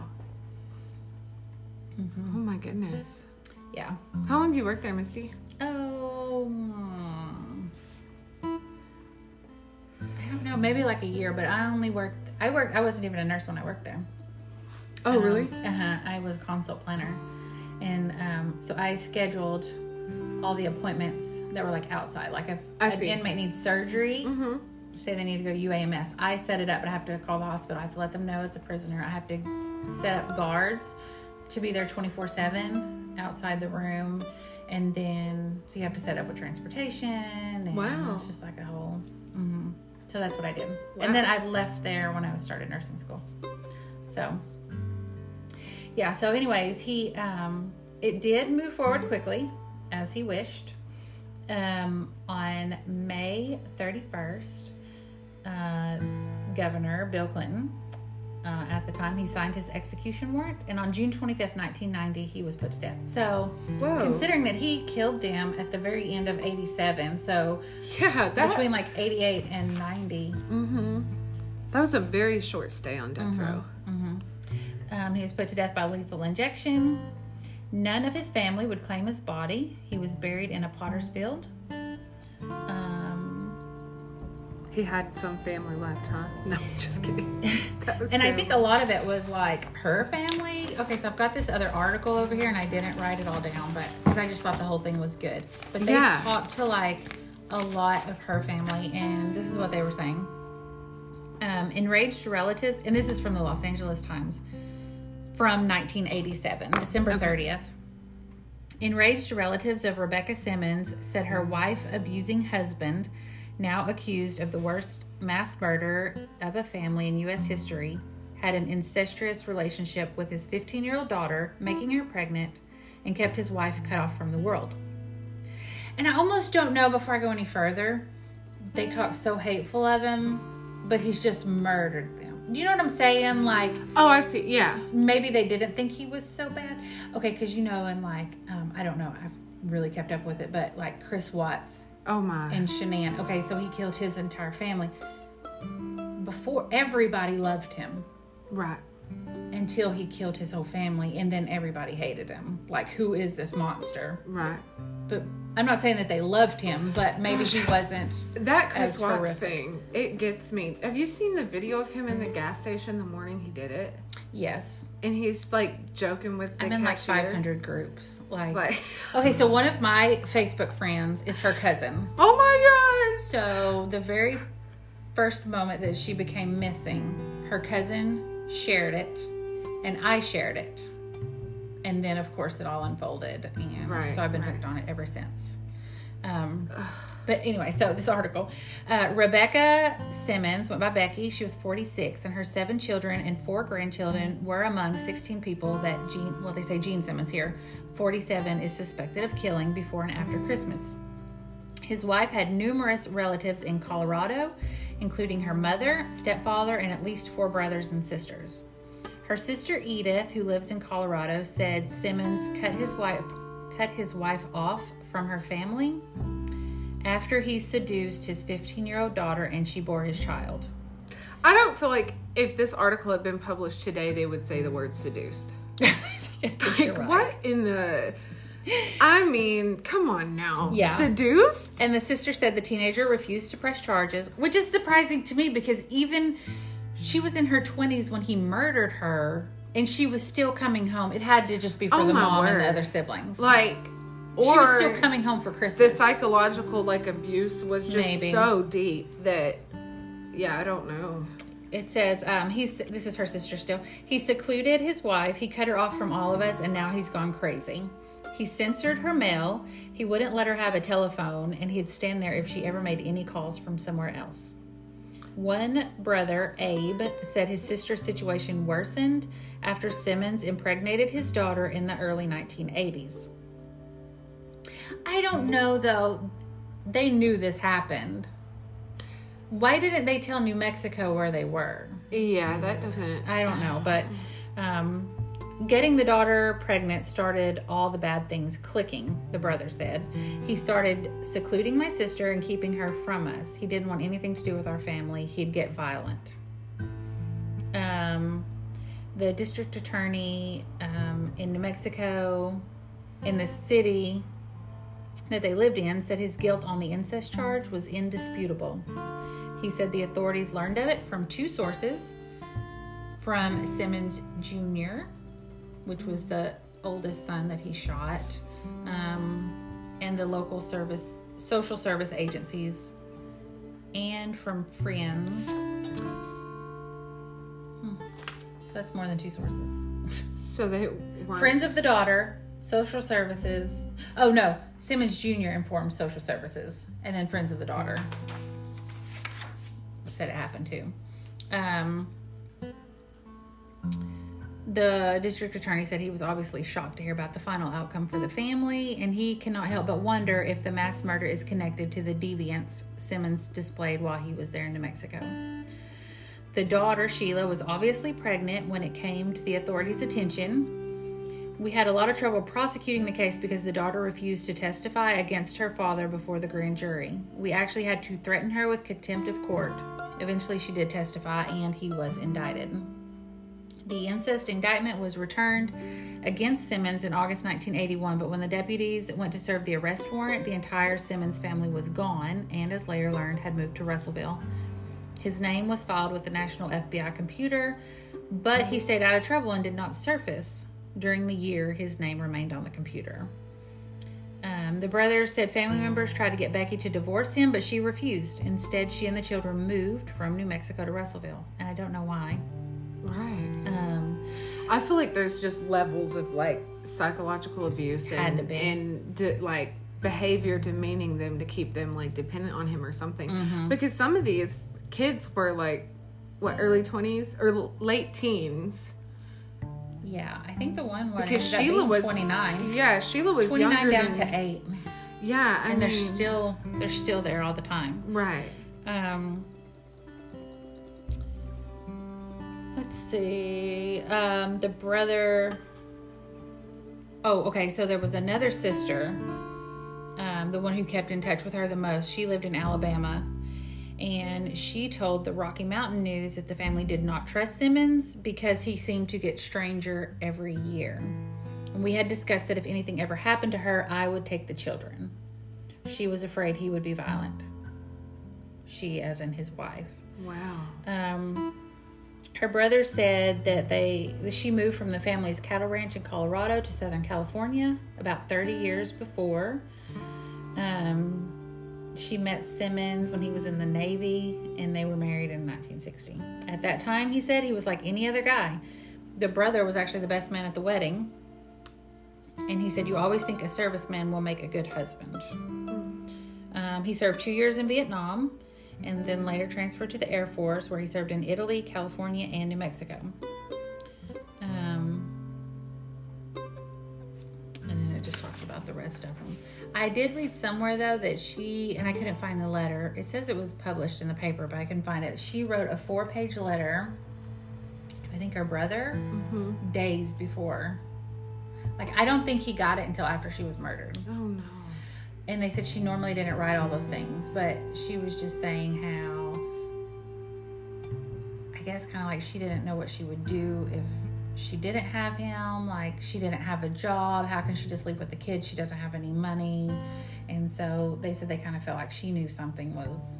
Oh my goodness. yeah How long do you work there, Misty? Oh. I don't know. Maybe like a year, but I only worked. I worked. I wasn't even a nurse when I worked there. Oh, really? Uh huh. I was a consult planner, and um, so I scheduled all the appointments that were like outside. Like if I an see. inmate needs surgery, Mm-hmm. say they need to go UAMS, I set it up, but I have to call the hospital. I have to let them know it's a prisoner. I have to set up guards to be there 24 7 outside the room. And then, so you have to set up with transportation. And Wow. It's just like a whole. Mm-hmm. So that's what I did. Wow. And then I left there when I was started nursing school. So, yeah. So, anyways, he, um, it did move forward quickly as he wished. Um, on May 31st, uh, Governor Bill Clinton, uh, at the time, he signed his execution warrant, and on June 25th, 1990, he was put to death. So, Whoa. considering that he killed them at the very end of 87, so (laughs) yeah, that. between like 88 and 90, mm-hmm. That was a very short stay on death row. um, he was put to death by lethal injection. None of his family would claim his body. He was buried in a potter's field. Um, He had some family left, huh? (laughs) No, just kidding. (laughs) That was And I think a lot of it was like her family. Okay, so I've got this other article over here, and I didn't write it all down, but because I just thought the whole thing was good. But they Yeah. talked to like a lot of her family, and this is what they were saying. Um, enraged relatives, and this is from the Los Angeles Times from 1987, December 30th. Enraged relatives of Rebecca Simmons said her wife abusing husband, now accused of the worst mass murder of a family in U.S. history, had an incestuous relationship with his 15 year old daughter, making her pregnant, and kept his wife cut off from the world. And I almost don't know before I go any further. They talk so hateful of him, but he's just murdered them. You know what I'm saying? Like, Oh, I see. Yeah. maybe they didn't think he was so bad. Okay, because you know, and like, um, I don't know, I've really kept up with it, but like Chris Watts Oh my. and Shanann. Okay, so he killed his entire family. Before everybody loved him right. Until he killed his whole family, and then everybody hated him. Like, who is this monster? Right. But I'm not saying that they loved him, but maybe he wasn't. That Chris Watts thing, it gets me. Have you seen the video of him in the gas station the morning he did it? Yes, And he's like joking with the I'm in like 500 groups. Like, Like, (laughs) okay, so one of my Facebook friends is her cousin. oh my god So the very first moment that she became missing, her cousin shared it, and I shared it, and then of course it all unfolded, and Right, so I've been right. hooked on it ever since. Um, but anyway, so this article, uh, Rebecca Simmons went by Becky. She was 46, and her seven children and four grandchildren were among 16 people that Gene, well, they say Gene Simmons here, 47, is suspected of killing before and after Christmas. His wife had numerous relatives in Colorado, including her mother, stepfather, and at least four brothers and sisters. Her sister Edith, who lives in Colorado, said Simmons cut his wife cut his wife off from her family after he seduced his 15-year-old daughter and she bore his child. I don't feel like if this article had been published today, they would say the word seduced. (laughs) Like, right. what in the. I mean, come on now. Yeah. Seduced? And the sister said the teenager refused to press charges, which is surprising to me because even she was in her 20s when he murdered her and she was still coming home. It had to just be for Oh the mom and the other siblings. Like, or she was still coming home for Christmas. the psychological like abuse was just Maybe. so deep that, yeah, I don't know. It says um, he's this is her sister still. He secluded his wife. He cut her off from all of us, and now he's gone crazy. He censored her mail. He wouldn't let her have a telephone, and he'd stand there if she ever made any calls from somewhere else. One brother, Abe, said his sister's situation worsened after Simmons impregnated his daughter in the early 1980s. I don't know though. They knew this happened. Why didn't they tell New Mexico where they were? Yeah, that doesn't. I don't know, but um, getting the daughter pregnant started all the bad things clicking, the brother said. He started secluding my sister and keeping her from us. He didn't want anything to do with our family. He'd get violent. Um, the district attorney um, in New Mexico, in the city that they lived in, said his guilt on the incest charge was indisputable. He said the authorities learned of it from two sources from Simmons Jr., which was the oldest son that he shot, um, and the local service, social service agencies, and from friends. Hmm. So that's more than two sources. So they weren't. Friends of the daughter, social services. Oh no, Simmons Jr. informed social services, and then friends of the daughter said it happened too. Um, the district attorney said he was obviously shocked to hear about the final outcome for the family, and he cannot help but wonder if the mass murder is connected to the deviance Simmons displayed while he was there in New Mexico. The daughter, Sheila, was obviously pregnant when it came to the authorities' attention. We had a lot of trouble prosecuting the case because the daughter refused to testify against her father before the grand jury. We actually had to threaten her with contempt of court. Eventually, she did testify and he was indicted. The incest indictment was returned against Simmons in August 1981, but when the deputies went to serve the arrest warrant, the entire Simmons family was gone and, as later learned, had moved to Russellville. His name was filed with the National FBI computer, but he stayed out of trouble and did not surface. During the year, his name remained on the computer. Um, the brothers said family members tried to get Becky to divorce him, but she refused. Instead, she and the children moved from New Mexico to Russellville, and I don't know why. Right. Um, I feel like there's just levels of like psychological abuse and and de- like behavior demeaning them to keep them like dependent on him or something. Mm-hmm. Because some of these kids were like what early 20s or l- late teens. yeah, I think the one was Because Sheila was 29. Yeah, Sheila was 29 younger down than, to 8. Yeah, I And they're still they're still there all the time. right. Um, let's see. Um, the brother. Oh, okay. So there was another sister, um, the one who kept in touch with her the most. She lived in Alabama, and she told the Rocky Mountain News that the family did not trust Simmons because he seemed to get stranger every year. And we had discussed that if anything ever happened to her, I would take the children. She was afraid he would be violent. She, as in his wife. Wow. Um, her brother said that they she moved from the family's cattle ranch in Colorado to Southern California about 30 years before. Um, she met Simmons when he was in the Navy, and they were married in 1960. At that time, he said he was like any other guy. The brother was actually the best man at the wedding, and he said, "You always think a serviceman will make a good husband." Um, he served two years in Vietnam and then later transferred to the Air Force, where he served in Italy, California, and New Mexico. Um, and then it just talks about the rest of them. I did read somewhere though that she, and I couldn't find the letter. It says it was published in the paper, but I couldn't find it. She wrote a four page letter, I think her brother, days before. Like, I don't think he got it until after she was murdered Oh no. And they said she normally didn't write all those things, but she was just saying how I guess kind of like she didn't know what she would do if she didn't have him. Like she didn't have a job. How can she just leave with the kids? She doesn't have any money. And so they said they kind of felt like she knew something was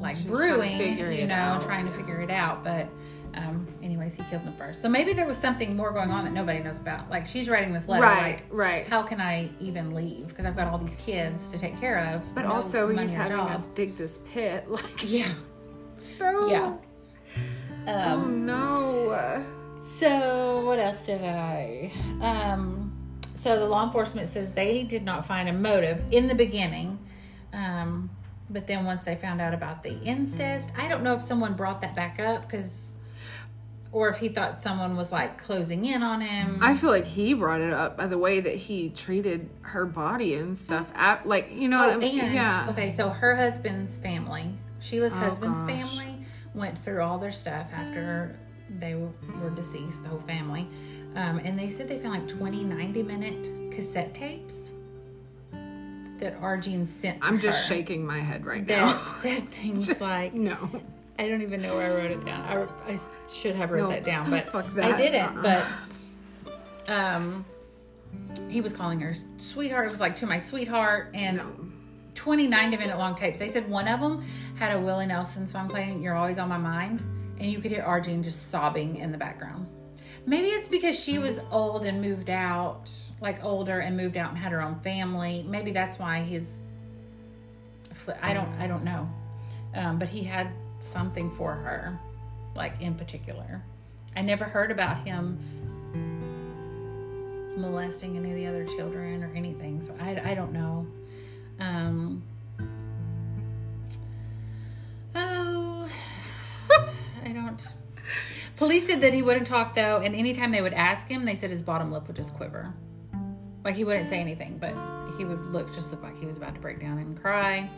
like She was trying to brewing, you know, out. trying to figure it out. But um, anyways, he killed them first. So maybe there was something more going on that nobody knows about. Like she's writing this letter, Right, like right. how can I even leave? Because I've got all these kids to take care of. But no also, he's having job. us dig this pit. (laughs) Like, Yeah. no. Yeah. Oh Um, no. so what else did I? Um, so the law enforcement says they did not find a motive in the beginning. Um, but then once they found out about the incest, I don't know if someone brought that back up because, or if he thought someone was like closing in on him. I feel like he brought it up by the way that he treated her body and stuff. At, like, you know, Oh, and yeah. okay, so her husband's family, Sheila's Oh, husband's gosh. family, went through all their stuff after they were, deceased, the whole family, um, and they said they found like 20 90 minute cassette tapes that R. Gene sent. To I'm just her shaking my head right That now. That said (laughs) things Just- like, no. I don't even know where I wrote it down. I, I should have wrote No, that down, (laughs) but fuck I didn't. Uh-uh. But um, he was calling her sweetheart. It was like to my sweetheart, and No. 20 90 minute long tapes. They said one of them had a Willie Nelson song playing, You're Always on My Mind. and you could hear R. Gene just sobbing in the background. Maybe it's because she was old and moved out, like older and moved out and had her own family. Maybe that's why he's. I don't. I don't know, um, but he had something for her, like in particular. I never heard about him molesting any of the other children or anything, so I, I don't know. Um, oh, I don't. Police said that he wouldn't talk though, and anytime they would ask him, they said his bottom lip would just quiver. Like he wouldn't say anything, but he would look just look like he was about to break down and cry.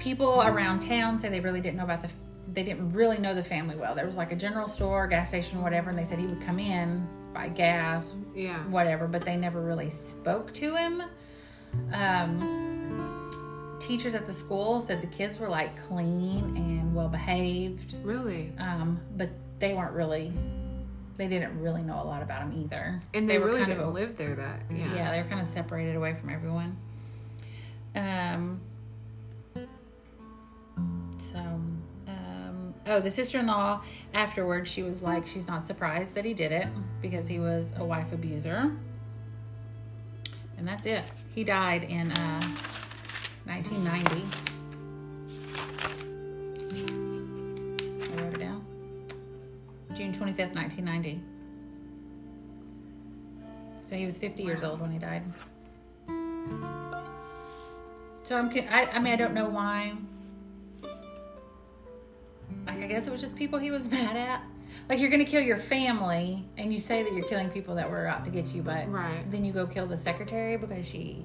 People around town say they really didn't know about the they didn't really know the family well. There was like a general store, gas station, whatever, and they said he would come in, buy gas, Yeah. whatever, but they never really spoke to him. Um, teachers at the school said the kids were like clean and well behaved, Really? um, but they weren't really, they didn't really know a lot about him either. And they, were really kind didn't of, live there that. Yeah. yeah, they were kind of separated away from everyone. Um, so, um, oh, the sister in law, afterwards, she was like, she's not surprised that he did it because he was a wife abuser. And that's it. He died in uh, 1990. I wrote it down. June 25th, 1990. So he was 50 years old when he died. So I'm, I, I mean, I don't know why. Like, I guess it was just people he was (laughs) mad at. Like, you're gonna kill your family, and you say that you're killing people that were out to get you, but Right. then you go kill the secretary because she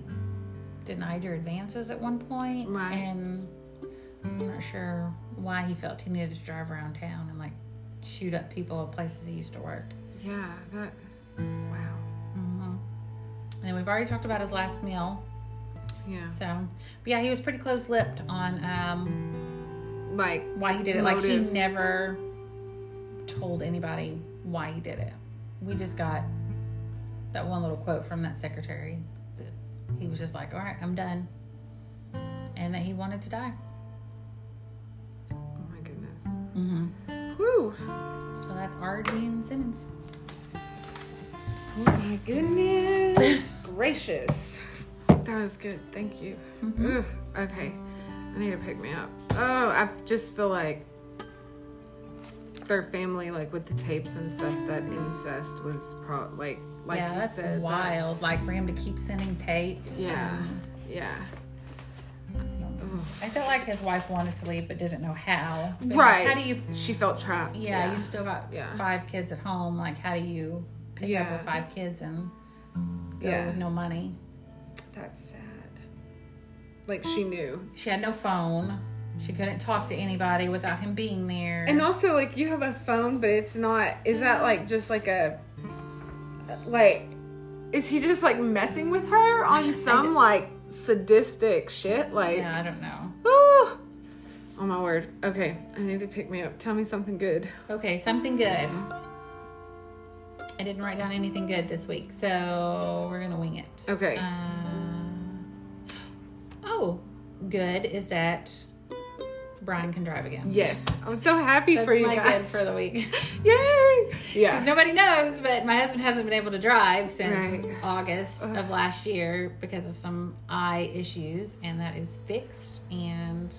denied your advances at one point. Right. And I'm not sure why he felt he needed to drive around town and like shoot up people at places he used to work. Yeah. That. Wow. Mm-hmm. And we've already talked about his last meal. Yeah. So, but yeah, he was pretty close-lipped on um, Like. why he did it. Like he never told anybody why he did it. We just got that one little quote from that secretary that he was just like, "All right, I'm done," and that he wanted to die. Oh my goodness. Mm-hmm. Whew. So that's Arlene Simmons. Oh my goodness (laughs) gracious. That was good. Thank you. Mhm. Okay. I need to pick me up. Oh, I just feel like their family, like with the tapes and stuff, that incest was pro like like yeah, you that's said. that- wild. Like for him to keep sending tapes. yeah. and- Yeah. I felt like his wife wanted to leave but didn't know how. But Right. How do you? She felt trapped. Yeah, you still got Yeah. five kids at home. Like, how do you pick up with five kids and go Yeah. with no money? That's sad. Like she knew. She had no phone. She couldn't talk to anybody without him being there. And also, like, you have a phone, but it's not. Is that like just like a. Like, is he just like messing with her on (laughs) some like sadistic shit? Like, yeah, I don't know. oh, oh my word. Okay, I need to pick me up. Tell me something good. Okay, something good. I didn't write down anything good this week, so we're gonna wing it. Okay. Uh, oh, good is that Brian can drive again. Yes, I'm so happy That's for you my guys. good for the week. (laughs) Yay! Because Yeah. nobody knows, but my husband hasn't been able to drive since Right. August Ugh. of last year because of some eye issues, and that is fixed. And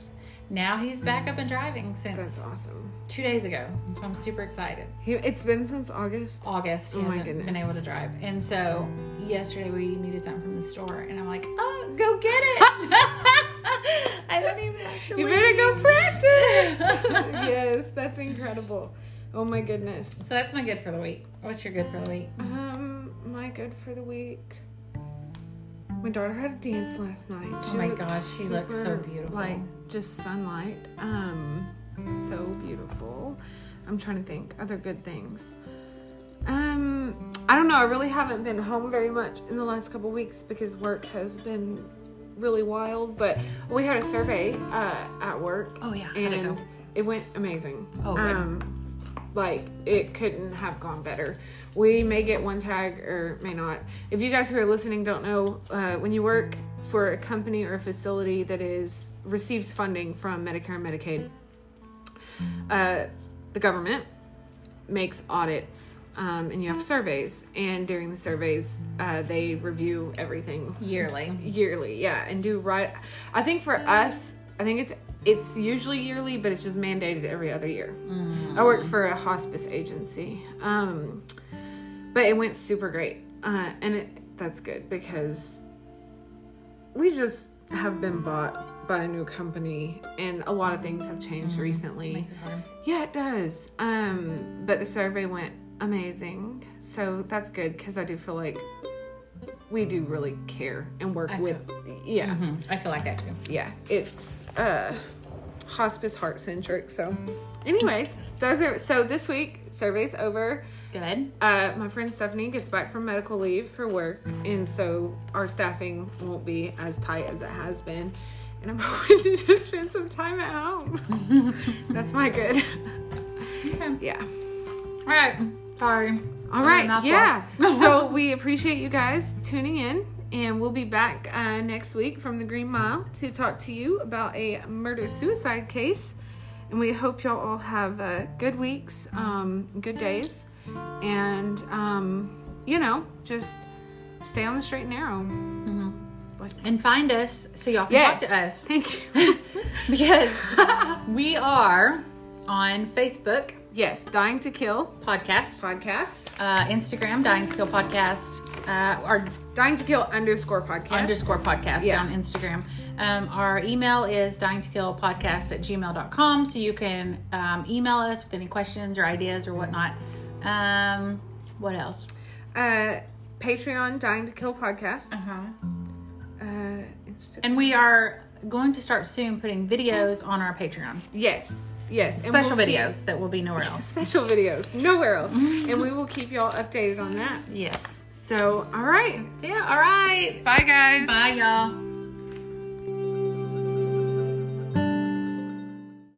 now he's back up and driving since That's awesome. two days ago. So I'm super excited. He, it's been since August. August, he Oh my hasn't been able to drive. And so yesterday we needed something from the store, and I'm like, oh, go get it. (laughs) (laughs) I don't even have to You better go practice. (laughs) yes, that's incredible. Oh my goodness. So that's my good for the week. What's your good for the week? Um, my good for the week. My daughter had a dance last night. Oh my gosh, she looks so beautiful. Like just sunlight. Um, so beautiful. I'm trying to think other good things. Um, I don't know. I really haven't been home very much in the last couple weeks because work has been really wild. But we had a survey uh, at work, Oh yeah, and it went amazing. Oh, um, like it couldn't have gone better. We may get one tag or may not. If you guys who are listening don't know, uh, when you work for a company or a facility that is receives funding from Medicare and Medicaid, uh, the government makes audits um, and you have surveys. And during the surveys uh, they review everything. Yearly. yearly yeah and do right i think for us i think it's it's usually yearly but it's just mandated every other year. I work for a hospice agency um, but it went super great uh, and it, that's good because we just have been bought by a new company and a lot of things have changed recently Makes it yeah, it does. Um, but the survey went amazing, so that's good because I do feel like we do really care and work I with. Yeah, Mhm. I feel like that too. yeah, it's uh, hospice heart centric. So, anyways, those are so this week survey's over. Good. Uh, my friend Stephanie gets back from medical leave for work, and so our staffing won't be as tight as it has been. And I'm (laughs) hoping to just spend some time at home. (laughs) That's my good. Okay. Yeah. All right. Sorry. All right. Yeah. so (laughs) we appreciate you guys tuning in, and we'll be back uh, next week from the Green Mile to talk to you about a murder suicide case. And we hope y'all all have uh, good weeks, um, good days, and um, you know, just stay on the straight and narrow. Like, And find us so y'all can yes. talk to us. Thank you. (laughs) because we are on Facebook yes. Dying to Kill podcast, podcast. uh, Instagram, Dying to Kill Podcast, uh, our Dying to Kill underscore podcast. underscore podcast Yeah. on Instagram. Um, our email is dying to kill podcast at gmail.com. So you can um, email us with any questions or ideas or whatnot. Um, what else? Uh, Patreon Dying to Kill podcast. Uh-huh. Uh, Insta- And we are going to start soon putting videos on our Patreon. yes, yes. Special we'll keep- videos that will be nowhere (laughs) else. special videos, nowhere else, (laughs) and we will keep y'all updated on that. Yes. So, all right, Yeah, all right. bye guys. Bye, y'all.